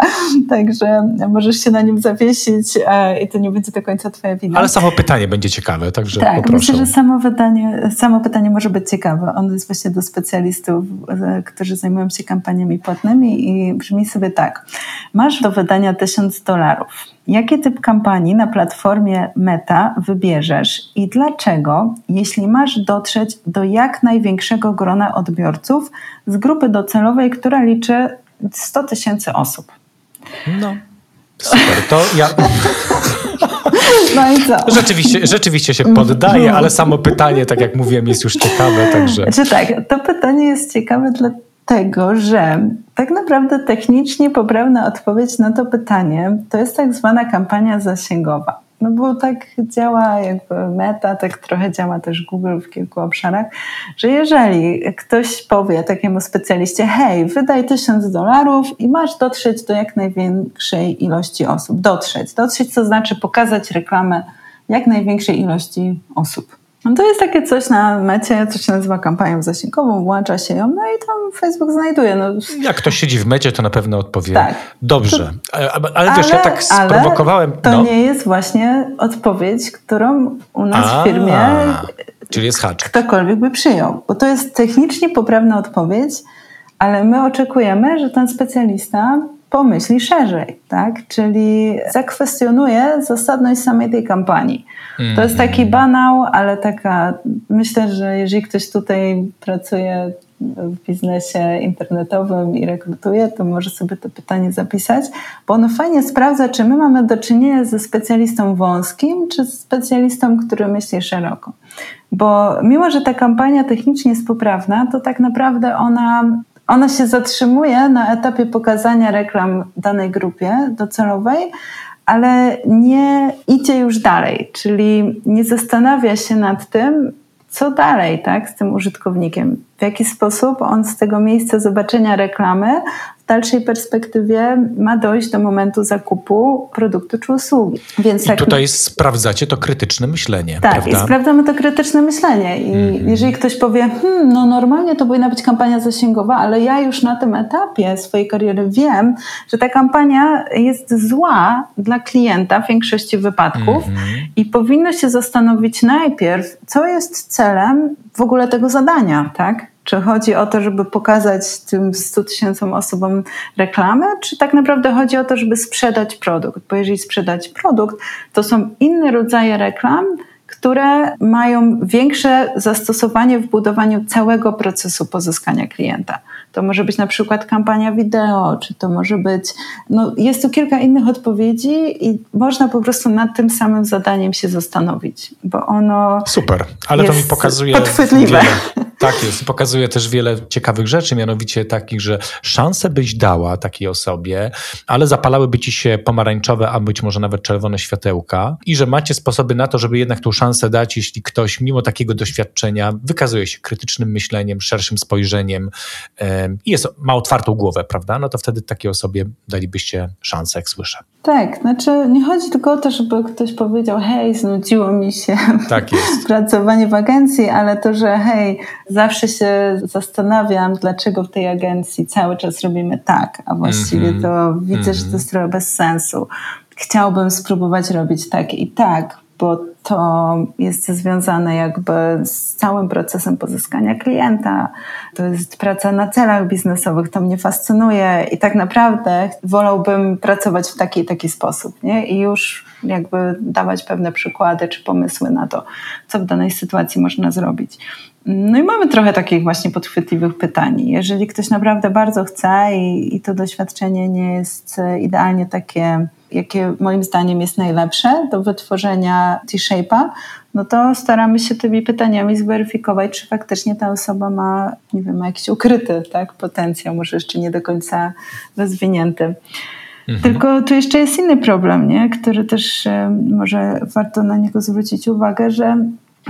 Speaker 2: także możesz się na nim zawiesić e, i to nie będzie do końca twoja wina.
Speaker 1: Ale samo pytanie będzie ciekawe, także
Speaker 2: Tak,
Speaker 1: poproszę.
Speaker 2: myślę, że samo pytanie, samo pytanie może być ciekawe. Ono jest właśnie do specjalistów, e, którzy zajmują się kampaniami płatnymi i brzmi sobie tak. Masz do wydania tysiąc dolarów. Jaki typ kampanii na platformie Meta wybierzesz i dlaczego, jeśli masz dotrzeć do jak największego grona odbiorców z grupy docelowej, która liczy 100 tysięcy osób?
Speaker 1: No. Super, to ja.
Speaker 2: No i co?
Speaker 1: Rzeczywiście, rzeczywiście się poddaje, ale samo pytanie, tak jak mówiłem, jest już ciekawe, także.
Speaker 2: Znaczy tak, to pytanie jest ciekawe dlatego, że tak naprawdę technicznie poprawna odpowiedź na to pytanie to jest tak zwana kampania zasięgowa. No bo tak działa jakby meta, tak trochę działa też Google w kilku obszarach, że jeżeli ktoś powie takiemu specjaliście, hej, wydaj tysiąc dolarów i masz dotrzeć do jak największej ilości osób. Dotrzeć. Dotrzeć to znaczy pokazać reklamę jak największej ilości osób. No to jest takie coś na mecie, co się nazywa kampanią zasięgową, włącza się ją, no i tam Facebook znajduje. No.
Speaker 1: Jak ktoś siedzi w mecie, to na pewno odpowie tak. dobrze. Ale, ale wiesz, ale, ja tak sprowokowałem.
Speaker 2: to no. nie jest właśnie odpowiedź, którą u nas A, w firmie
Speaker 1: czyli jest haczyk.
Speaker 2: ktokolwiek by przyjął. Bo to jest technicznie poprawna odpowiedź, ale my oczekujemy, że ten specjalista pomyśli szerzej, tak? Czyli zakwestionuje zasadność samej tej kampanii. To jest taki banał, ale taka, myślę, że jeżeli ktoś tutaj pracuje w biznesie internetowym i rekrutuje, to może sobie to pytanie zapisać, bo ono fajnie sprawdza, czy my mamy do czynienia ze specjalistą wąskim, czy z specjalistą, który myśli szeroko. Bo mimo, że ta kampania technicznie jest poprawna, to tak naprawdę ona ona się zatrzymuje na etapie pokazania reklam danej grupie docelowej, ale nie idzie już dalej, czyli nie zastanawia się nad tym, co dalej tak, z tym użytkownikiem? W jaki sposób on z tego miejsca zobaczenia reklamy w dalszej perspektywie ma dojść do momentu zakupu produktu czy usługi.
Speaker 1: Więc I tak, tutaj sprawdzacie to krytyczne myślenie.
Speaker 2: Tak,
Speaker 1: prawda?
Speaker 2: i sprawdzamy to krytyczne myślenie. I mm. jeżeli ktoś powie, hmm, no normalnie to powinna być kampania zasięgowa, ale ja już na tym etapie swojej kariery wiem, że ta kampania jest zła dla klienta w większości wypadków mm -hmm. i powinno się zastanowić najpierw, co jest celem w ogóle tego zadania, tak? Czy chodzi o to, żeby pokazać tym 100 tysiącom osobom reklamę, czy tak naprawdę chodzi o to, żeby sprzedać produkt? Bo jeżeli sprzedać produkt, to są inne rodzaje reklam, które mają większe zastosowanie w budowaniu całego procesu pozyskania klienta. To może być na przykład kampania wideo, czy to może być. No, jest tu kilka innych odpowiedzi, i można po prostu nad tym samym zadaniem się zastanowić, bo ono.
Speaker 1: Super, ale to mi pokazuje.
Speaker 2: Podchwytliwe.
Speaker 1: Wiele, tak jest, pokazuje też wiele ciekawych rzeczy, mianowicie takich, że szanse byś dała takiej osobie, ale zapalałyby ci się pomarańczowe, a być może nawet czerwone światełka, i że macie sposoby na to, żeby jednak tą szansę dać, jeśli ktoś mimo takiego doświadczenia wykazuje się krytycznym myśleniem, szerszym spojrzeniem i jest, ma otwartą głowę, prawda? No to wtedy takiej osobie dalibyście szansę, jak słyszę.
Speaker 2: Tak, znaczy nie chodzi tylko o to, żeby ktoś powiedział, hej, znudziło mi się
Speaker 1: tak
Speaker 2: pracowanie w agencji, ale to, że hej, zawsze się zastanawiam, dlaczego w tej agencji cały czas robimy tak, a właściwie mm -hmm. to widzę, mm -hmm. że to mhm. jest trochę bez sensu. Chciałbym spróbować robić tak i tak, bo to jest związane jakby z całym procesem pozyskania klienta. To jest praca na celach biznesowych, to mnie fascynuje i tak naprawdę wolałbym pracować w taki taki sposób nie? i już jakby dawać pewne przykłady czy pomysły na to, co w danej sytuacji można zrobić. No i mamy trochę takich właśnie podchwytliwych pytań. Jeżeli ktoś naprawdę bardzo chce i, i to doświadczenie nie jest idealnie takie jakie moim zdaniem jest najlepsze do wytworzenia T-shape'a, no to staramy się tymi pytaniami zweryfikować, czy faktycznie ta osoba ma, nie wiem, ma jakiś ukryty tak, potencjał, może jeszcze nie do końca rozwinięty. Mhm. Tylko tu jeszcze jest inny problem, nie? który też może warto na niego zwrócić uwagę, że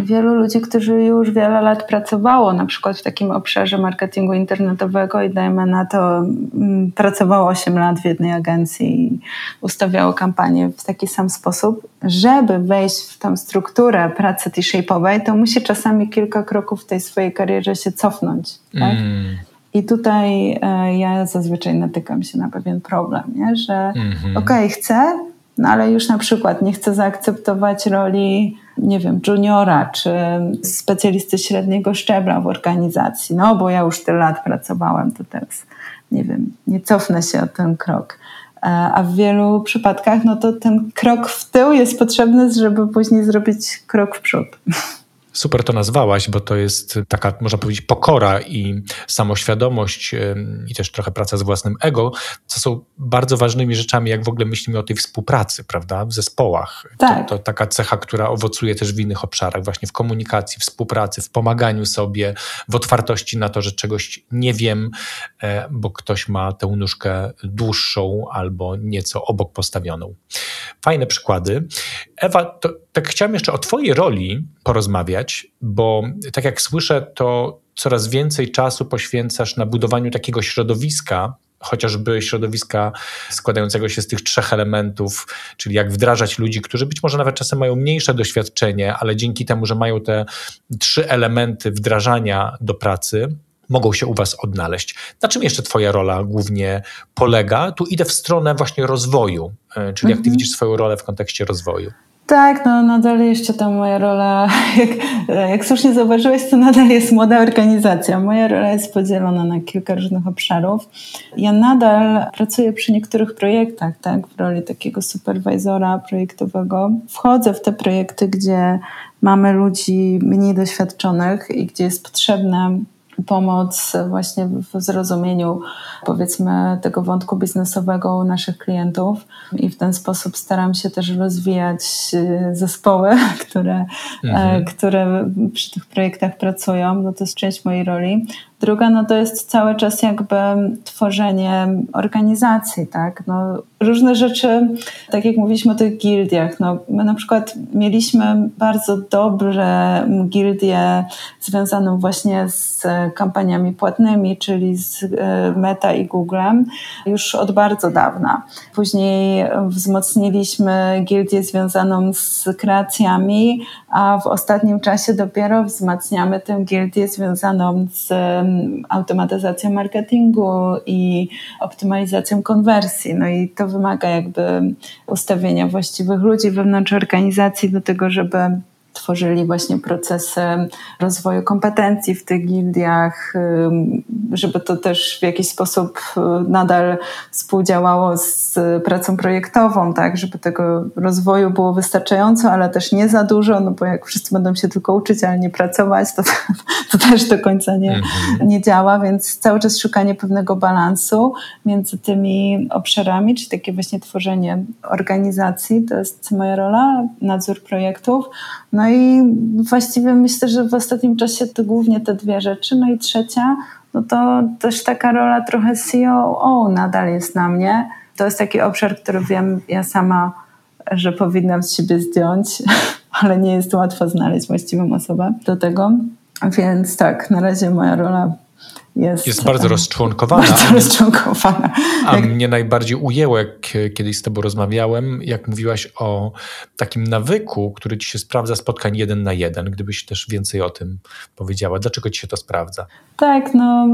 Speaker 2: wielu ludzi, którzy już wiele lat pracowało, na przykład w takim obszarze marketingu internetowego i dajmy na to, mm, pracowało 8 lat w jednej agencji i ustawiało kampanię w taki sam sposób, żeby wejść w tą strukturę pracy T-shape'owej, to musi czasami kilka kroków w tej swojej karierze się cofnąć. Tak? Mm. I tutaj e, ja zazwyczaj natykam się na pewien problem, nie? że mm -hmm. okej, okay, chcę, no ale już na przykład nie chcę zaakceptować roli nie wiem, juniora czy specjalisty średniego szczebla w organizacji, no bo ja już tyle lat pracowałem, to teraz, nie wiem, nie cofnę się o ten krok. E, a w wielu przypadkach, no to ten krok w tył jest potrzebny, żeby później zrobić krok w przód.
Speaker 1: Super to nazwałaś, bo to jest taka, można powiedzieć, pokora i samoświadomość i też trochę praca z własnym ego, co są bardzo ważnymi rzeczami, jak w ogóle myślimy o tej współpracy, prawda, w zespołach. Tak. To, to taka cecha, która owocuje też w innych obszarach, właśnie w komunikacji, współpracy, w pomaganiu sobie, w otwartości na to, że czegoś nie wiem, e, bo ktoś ma tę nóżkę dłuższą albo nieco obok postawioną. Fajne przykłady. Ewa, to, tak chciałem jeszcze o Twojej roli porozmawiać, bo tak jak słyszę, to coraz więcej czasu poświęcasz na budowaniu takiego środowiska, chociażby środowiska składającego się z tych trzech elementów, czyli jak wdrażać ludzi, którzy być może nawet czasem mają mniejsze doświadczenie, ale dzięki temu, że mają te trzy elementy wdrażania do pracy, mogą się u Was odnaleźć. Na czym jeszcze Twoja rola głównie polega? Tu idę w stronę właśnie rozwoju, e, czyli jak Ty mhm. widzisz swoją rolę w kontekście rozwoju.
Speaker 2: Tak, no nadal jeszcze ta moja rola, jak, jak słusznie zauważyłeś, to nadal jest młoda organizacja. Moja rola jest podzielona na kilka różnych obszarów. Ja nadal pracuję przy niektórych projektach, tak, w roli takiego superwizora projektowego. Wchodzę w te projekty, gdzie mamy ludzi mniej doświadczonych i gdzie jest potrzebne pomoc właśnie w zrozumieniu powiedzmy tego wątku biznesowego u naszych klientów i w ten sposób staram się też rozwijać y, zespoły, które, mhm. które przy tych projektach pracują, bo to jest część mojej roli. Druga, no to jest cały czas jakby tworzenie organizacji, tak? No, różne rzeczy, tak jak mówiliśmy o tych gildiach, no, my na przykład mieliśmy bardzo dobre gildie związaną właśnie z kampaniami płatnymi, czyli z e, Meta i Googlem już od bardzo dawna. Później wzmocniliśmy gildię związaną z kreacjami, a w ostatnim czasie dopiero wzmacniamy tę gildię związaną z automatyzacją marketingu i optymalizacją konwersji. No i to wymaga jakby ustawienia właściwych ludzi wewnątrz organizacji do tego, żeby tworzyli właśnie procesy rozwoju kompetencji w tych gildiach, żeby to też w jakiś sposób y, nadal współdziałało z pracą projektową, tak, żeby tego rozwoju było wystarczająco, ale też nie za dużo, no bo jak wszyscy będą się tylko uczyć, ale nie pracować, to, to też do końca nie, mhm. nie działa, więc cały czas szukanie pewnego balansu między tymi obszarami, czyli takie właśnie tworzenie organizacji, to jest moja rola, nadzór projektów, no i właściwie myślę, że w ostatnim czasie to głównie te dwie rzeczy. No i trzecia, no to też taka rola trochę COO nadal jest na mnie. To jest taki obszar, który wiem ja sama, że powinnam z siebie zdjąć, ale nie jest łatwo znaleźć właściwą osobę do tego. Więc tak, na razie moja rola jest,
Speaker 1: jest bardzo rozczłonkowana.
Speaker 2: Bardzo rozczłonkowana.
Speaker 1: A jak... mnie najbardziej ujęło, jak kiedyś z tobą rozmawiałem, jak mówiłaś o takim nawyku, który ci się sprawdza spotkań jeden na jeden. Gdybyś też więcej o tym powiedziała. Dlaczego ci się to sprawdza?
Speaker 2: Tak, no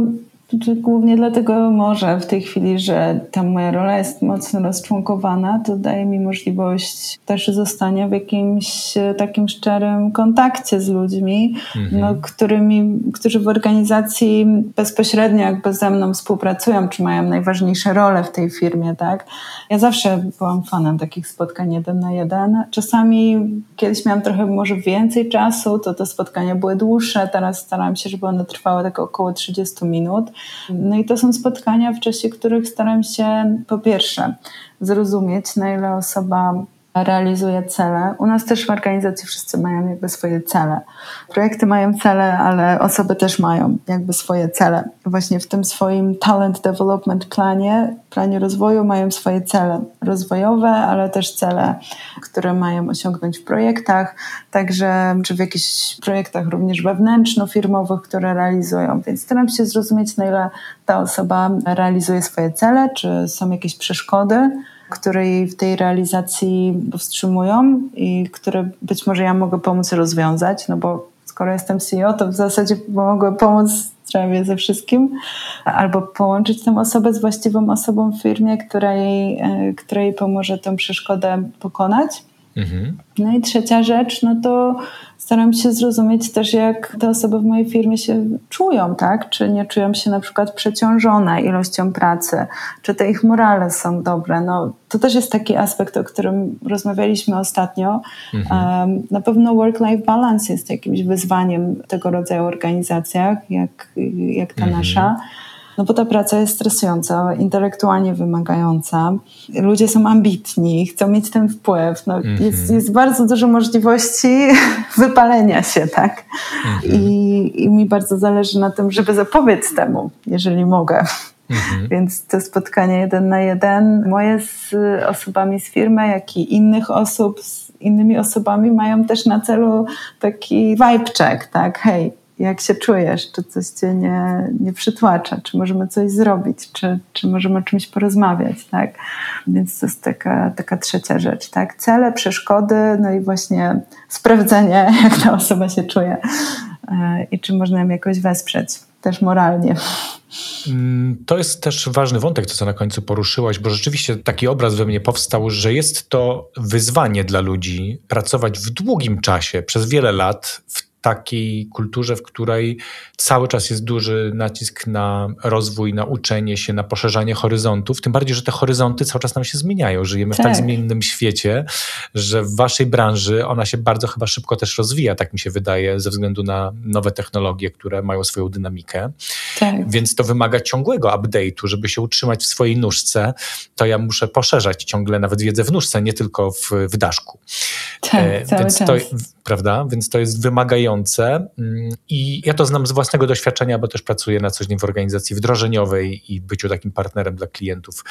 Speaker 2: Głównie dlatego może w tej chwili, że ta moja rola jest mocno rozczłonkowana, to daje mi możliwość też zostania w jakimś e, takim szczerym kontakcie z ludźmi, mhm. no, którymi, którzy w organizacji bezpośrednio jakby ze mną współpracują, czy mają najważniejsze role w tej firmie, tak? Ja zawsze byłam fanem takich spotkań jeden na jeden. Czasami kiedyś miałam trochę może więcej czasu, to te spotkania były dłuższe, teraz staram się, żeby one trwały tak około 30 minut. No i to są spotkania, w czasie których staram się po pierwsze zrozumieć, na ile osoba realizuje cele. U nas też w organizacji wszyscy mają jakby swoje cele. Projekty mają cele, ale osoby też mają jakby swoje cele. Właśnie w tym swoim talent development planie, planie rozwoju mają swoje cele rozwojowe, ale też cele, które mają osiągnąć w projektach, także czy w jakichś projektach również wewnętrzno-firmowych, które realizują. Więc staram się zrozumieć, na ile ta osoba realizuje swoje cele, czy są jakieś przeszkody, które jej w tej realizacji powstrzymują i które być może ja mogę pomóc rozwiązać, no bo skoro jestem CEO, to w zasadzie mogę pomóc prawie ze wszystkim, albo połączyć tę osobę z właściwą osobą w firmie, która jej, e, która jej pomoże tę przeszkodę pokonać. Mhm. No i trzecia rzecz, no to staram się zrozumieć też, jak te osoby w mojej firmie się czują, tak? Czy nie czują się na przykład przeciążone ilością pracy, czy te ich morale są dobre. No, to też jest taki aspekt, o którym rozmawialiśmy ostatnio. Mhm. Na pewno work-life balance jest jakimś wyzwaniem tego rodzaju organizacjach, jak, jak ta mhm. nasza. No bo ta praca jest stresująca, intelektualnie wymagająca. Ludzie są ambitni, chcą mieć ten wpływ. No, mm -hmm. jest, jest bardzo dużo możliwości wypalenia się, tak? Mm -hmm. I, I mi bardzo zależy na tym, żeby zapobiec temu, jeżeli mogę. Mhm. Więc to spotkanie jeden na jeden, moje z osobami z firmy, jak i innych osób z innymi osobami mają też na celu taki vibe check, tak? Hej, jak się czujesz, czy coś cię nie, nie przytłacza, czy możemy coś zrobić, czy, czy możemy o czymś porozmawiać, tak? Więc to jest taka, taka trzecia rzecz, tak? Cele, przeszkody, no i właśnie sprawdzenie, jak ta osoba się czuje e, i czy można ją jakoś wesprzeć, też moralnie.
Speaker 1: Mm, to jest też ważny wątek, co na końcu poruszyłaś, bo rzeczywiście taki obraz we mnie powstał, że jest to wyzwanie dla ludzi pracować w długim czasie, przez wiele lat w takiej kulturze, w której cały czas jest duży nacisk na rozwój, na uczenie się, na poszerzanie horyzontów. Tym bardziej, że te horyzonty cały czas nam się zmieniają. Żyjemy tak. w tak zmiennym świecie, że w waszej branży ona się bardzo chyba szybko też rozwija, tak mi się wydaje, ze względu na nowe technologie, które mają swoją dynamikę. Tak. Więc to wymaga ciągłego update'u, żeby się utrzymać w swojej nóżce. To ja muszę poszerzać ciągle nawet wiedzę w nóżce, nie tylko w, w daszku.
Speaker 2: Tak, e, cały Więc czas.
Speaker 1: To, prawda? Więc to jest wymagające mm, i ja to znam z własnego doświadczenia, bo też pracuję na co dzień w organizacji wdrożeniowej i byciu takim partnerem dla klientów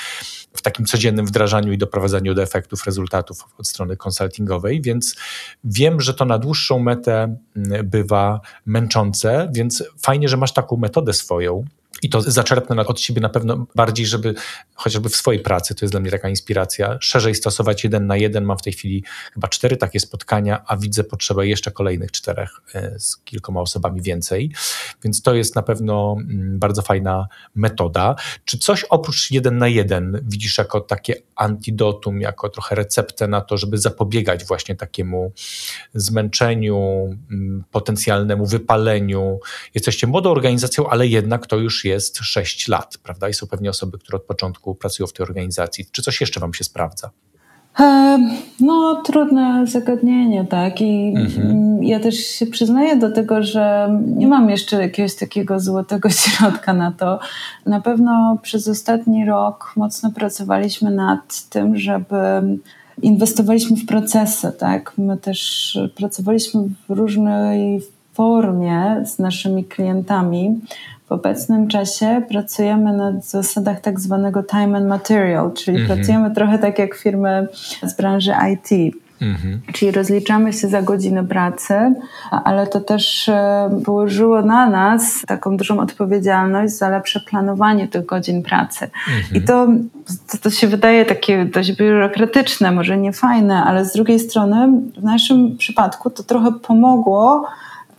Speaker 1: w takim codziennym wdrażaniu i doprowadzaniu do efektów, rezultatów od strony konsultingowej, więc wiem, że to na dłuższą metę mm, bywa męczące, więc fajnie, że masz taką metodę swoją, i to zaczerpnę od siebie na pewno bardziej, żeby chociażby w swojej pracy, to jest dla mnie taka inspiracja, szerzej stosować jeden na jeden. Mam w tej chwili chyba cztery takie spotkania, a widzę potrzebę jeszcze kolejnych czterech e, z kilkoma osobami więcej. Więc to jest na pewno mm, bardzo fajna metoda. Czy coś oprócz jeden na jeden widzisz jako takie antidotum, jako trochę receptę na to, żeby zapobiegać właśnie takiemu zmęczeniu, mm, potencjalnemu wypaleniu? Jesteście młodą organizacją, ale jednak to już jest 6 lat, prawda? I są pewnie osoby, które od początku pracują w tej organizacji. Czy coś jeszcze Wam się sprawdza?
Speaker 2: No, trudne zagadnienie, tak. I mhm. ja też się przyznaję do tego, że nie mam jeszcze jakiegoś takiego złotego środka na to. Na pewno przez ostatni rok mocno pracowaliśmy nad tym, żeby inwestowaliśmy w procesy, tak. My też pracowaliśmy w różnej formie z naszymi klientami, w obecnym czasie pracujemy na zasadach tak zwanego time and material, czyli -hmm. pracujemy trochę tak jak firmy z branży IT. Mhm. Czyli rozliczamy się za godziny pracy, ale to też e, położyło na nas taką dużą odpowiedzialność za lepsze planowanie tych godzin pracy. Mhm. I to, to, to, się wydaje takie dość biurokratyczne, może nie fajne, ale z drugiej strony w naszym przypadku to trochę pomogło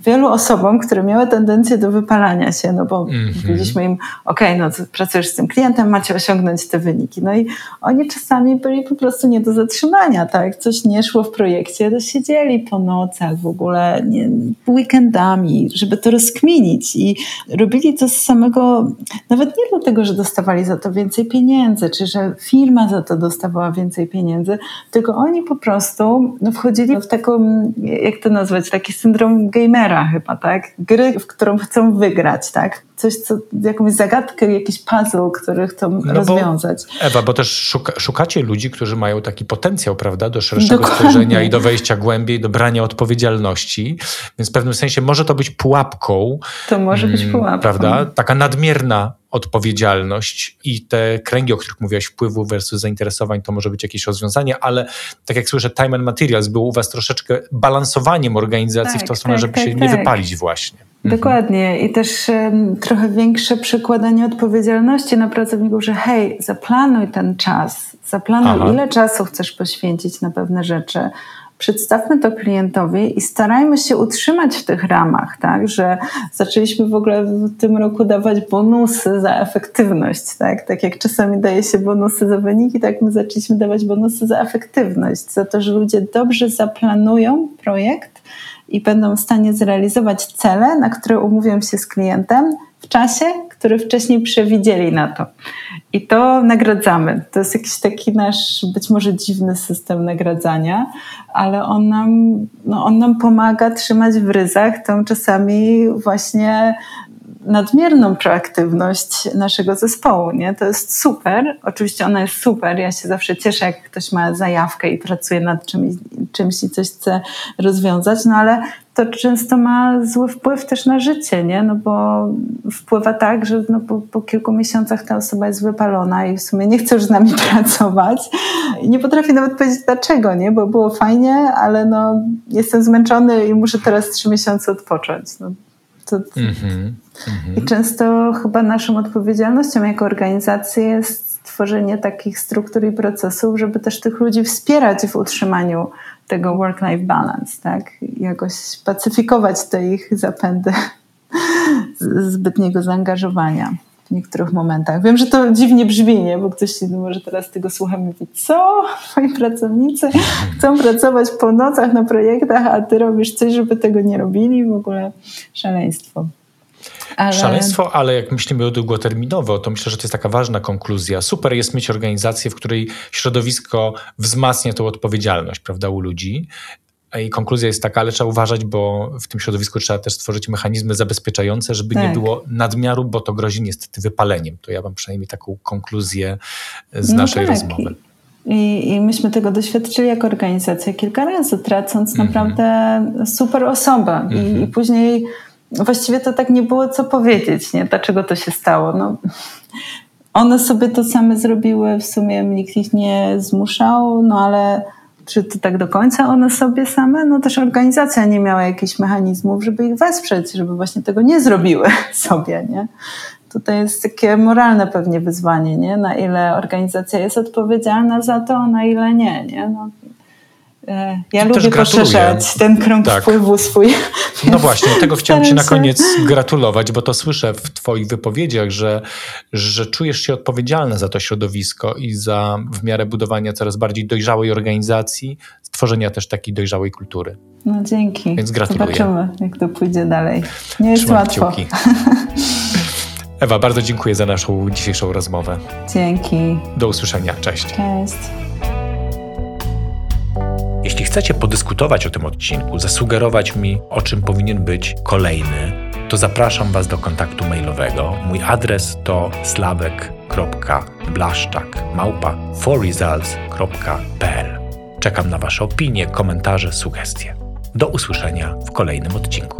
Speaker 2: wielu osobom, które miały tendencję do wypalania się, no bo mm -hmm. powiedzieliśmy im, ok, no pracujesz z tym klientem, macie osiągnąć te wyniki. No i oni czasami byli po prostu nie do zatrzymania, tak? Coś nie szło w projekcie, to siedzieli po nocach w ogóle, nie, weekendami, żeby to rozkminić i robili to z samego, nawet nie dlatego, że dostawali za to więcej pieniędzy, czy że firma za to dostawała więcej pieniędzy, tylko oni po prostu no, wchodzili w taką, jak to nazwać, taki syndrom gamera, chyba, tak? Gry, w którą chcą wygrać, tak? Coś, co, jakąś zagadkę, jakiś puzzle, który chcą no rozwiązać.
Speaker 1: Bo, Ewa, bo też szuka, szukacie ludzi, którzy mają taki potencjał, prawda, do szerszego Dokładnie. spojrzenia i do wejścia głębiej, do brania odpowiedzialności, więc w pewnym sensie może to być pułapką.
Speaker 2: To może być mm, pułapką.
Speaker 1: Prawda? Taka nadmierna odpowiedzialność i te kręgi, o których mówiłaś, wpływu versus zainteresowań, to może być jakieś rozwiązanie, ale tak jak słyszę, time and materials był u was troszeczkę balansowaniem organizacji tak, w tą stronę, tak, żeby tak, się tak. nie wypalić właśnie.
Speaker 2: Mhm. Dokładnie i też um, trochę większe przekładanie odpowiedzialności na pracowników, że hej, zaplanuj ten czas, zaplanuj Aha. ile czasu chcesz poświęcić na pewne rzeczy, przedstawmy to klientowi i starajmy się utrzymać w tych ramach, tak, że zaczęliśmy w ogóle w tym roku dawać bonusy za efektywność, tak, tak jak czasami daje się bonusy za wyniki, tak my zaczęliśmy dawać bonusy za efektywność, za to, że ludzie dobrze zaplanują projekt i będą w stanie zrealizować cele, na które umówią się z klientem w czasie, który wcześniej przewidzieli na to. I to nagradzamy. To jest jakiś taki nasz być może dziwny system nagradzania, ale on nam, no on nam pomaga trzymać w ryzach tą czasami właśnie nadmierną proaktywność naszego zespołu. Nie? To jest super. Oczywiście ona jest super. Ja się zawsze cieszę, jak ktoś ma zajawkę i pracuje nad czymś, czymś i coś chce rozwiązać, no ale to często ma zły wpływ też na życie, nie? No bo wpływa tak, że no po, po, kilku miesiącach ta osoba jest wypalona i w sumie nie chce już z nami pracować. I nie potrafię nawet powiedzieć dlaczego, nie? Bo było fajnie, ale no jestem zmęczony i muszę teraz trzy miesiące odpocząć. No, to, mm-hmm, I często chyba naszą odpowiedzialnością jako organizacji jest tworzenie takich struktur i procesów, żeby też tych ludzi wspierać w utrzymaniu tego work-life balance, tak? Jakoś pacyfikować te ich zapędy zbytniego zaangażowania w niektórych momentach. Wiem, że to dziwnie brzmi, nie? bo ktoś może teraz tego słucha i mówi, co? Twoi pracownicy chcą pracować po nocach na projektach, a ty robisz coś, żeby tego nie robili? W ogóle szaleństwo.
Speaker 1: Ale... Szaleństwo, ale jak myślimy długoterminowo, to myślę, że to jest taka ważna konkluzja. Super jest mieć organizację, w której środowisko wzmacnia tą odpowiedzialność, prawda, u ludzi. I konkluzja jest taka, ale trzeba uważać, bo w tym środowisku trzeba też stworzyć mechanizmy zabezpieczające, żeby tak. nie było nadmiaru, bo to grozi niestety wypaleniem. To ja mam przynajmniej taką konkluzję z no naszej tak. rozmowy.
Speaker 2: I, I myśmy tego doświadczyli jako organizacja kilka razy, tracąc mm -hmm. naprawdę super osobę. Mm -hmm. I, mhm. I, później właściwie to tak nie było co powiedzieć, nie? dlaczego to się stało. No, one sobie to same zrobiły, w sumie nikt ich nie zmuszał, no ale czy to tak do końca one sobie same? No też organizacja nie miała jakichś mechanizmów, żeby ich wesprzeć, żeby właśnie tego nie zrobiły sobie, nie? Tutaj jest takie moralne pewnie wyzwanie, nie? Na ile organizacja jest odpowiedzialna za to, na ile nie, nie? No, ja I lubię poszerzać ten krąg tak. wpływu swój.
Speaker 1: No właśnie, tego chciałem Ci na koniec gratulować, bo to słyszę w Twoich wypowiedziach, że, że czujesz się odpowiedzialna za to środowisko i za w miarę budowania coraz bardziej dojrzałej organizacji, stworzenia też takiej dojrzałej kultury.
Speaker 2: No dzięki.
Speaker 1: Więc gratuluję.
Speaker 2: Zobaczymy, jak to pójdzie dalej. Nie jest Trzymam łatwo. Kciuki.
Speaker 1: Ewa, bardzo dziękuję za naszą dzisiejszą rozmowę.
Speaker 2: Dzięki.
Speaker 1: Do usłyszenia. Cześć.
Speaker 2: Cześć.
Speaker 1: Chcecie podyskutować o tym odcinku, zasugerować mi, o czym powinien być kolejny, to zapraszam Was do kontaktu mailowego. Mój adres to slawek.blaszczak Czekam na Wasze opinie, komentarze, sugestie. Do usłyszenia w kolejnym odcinku.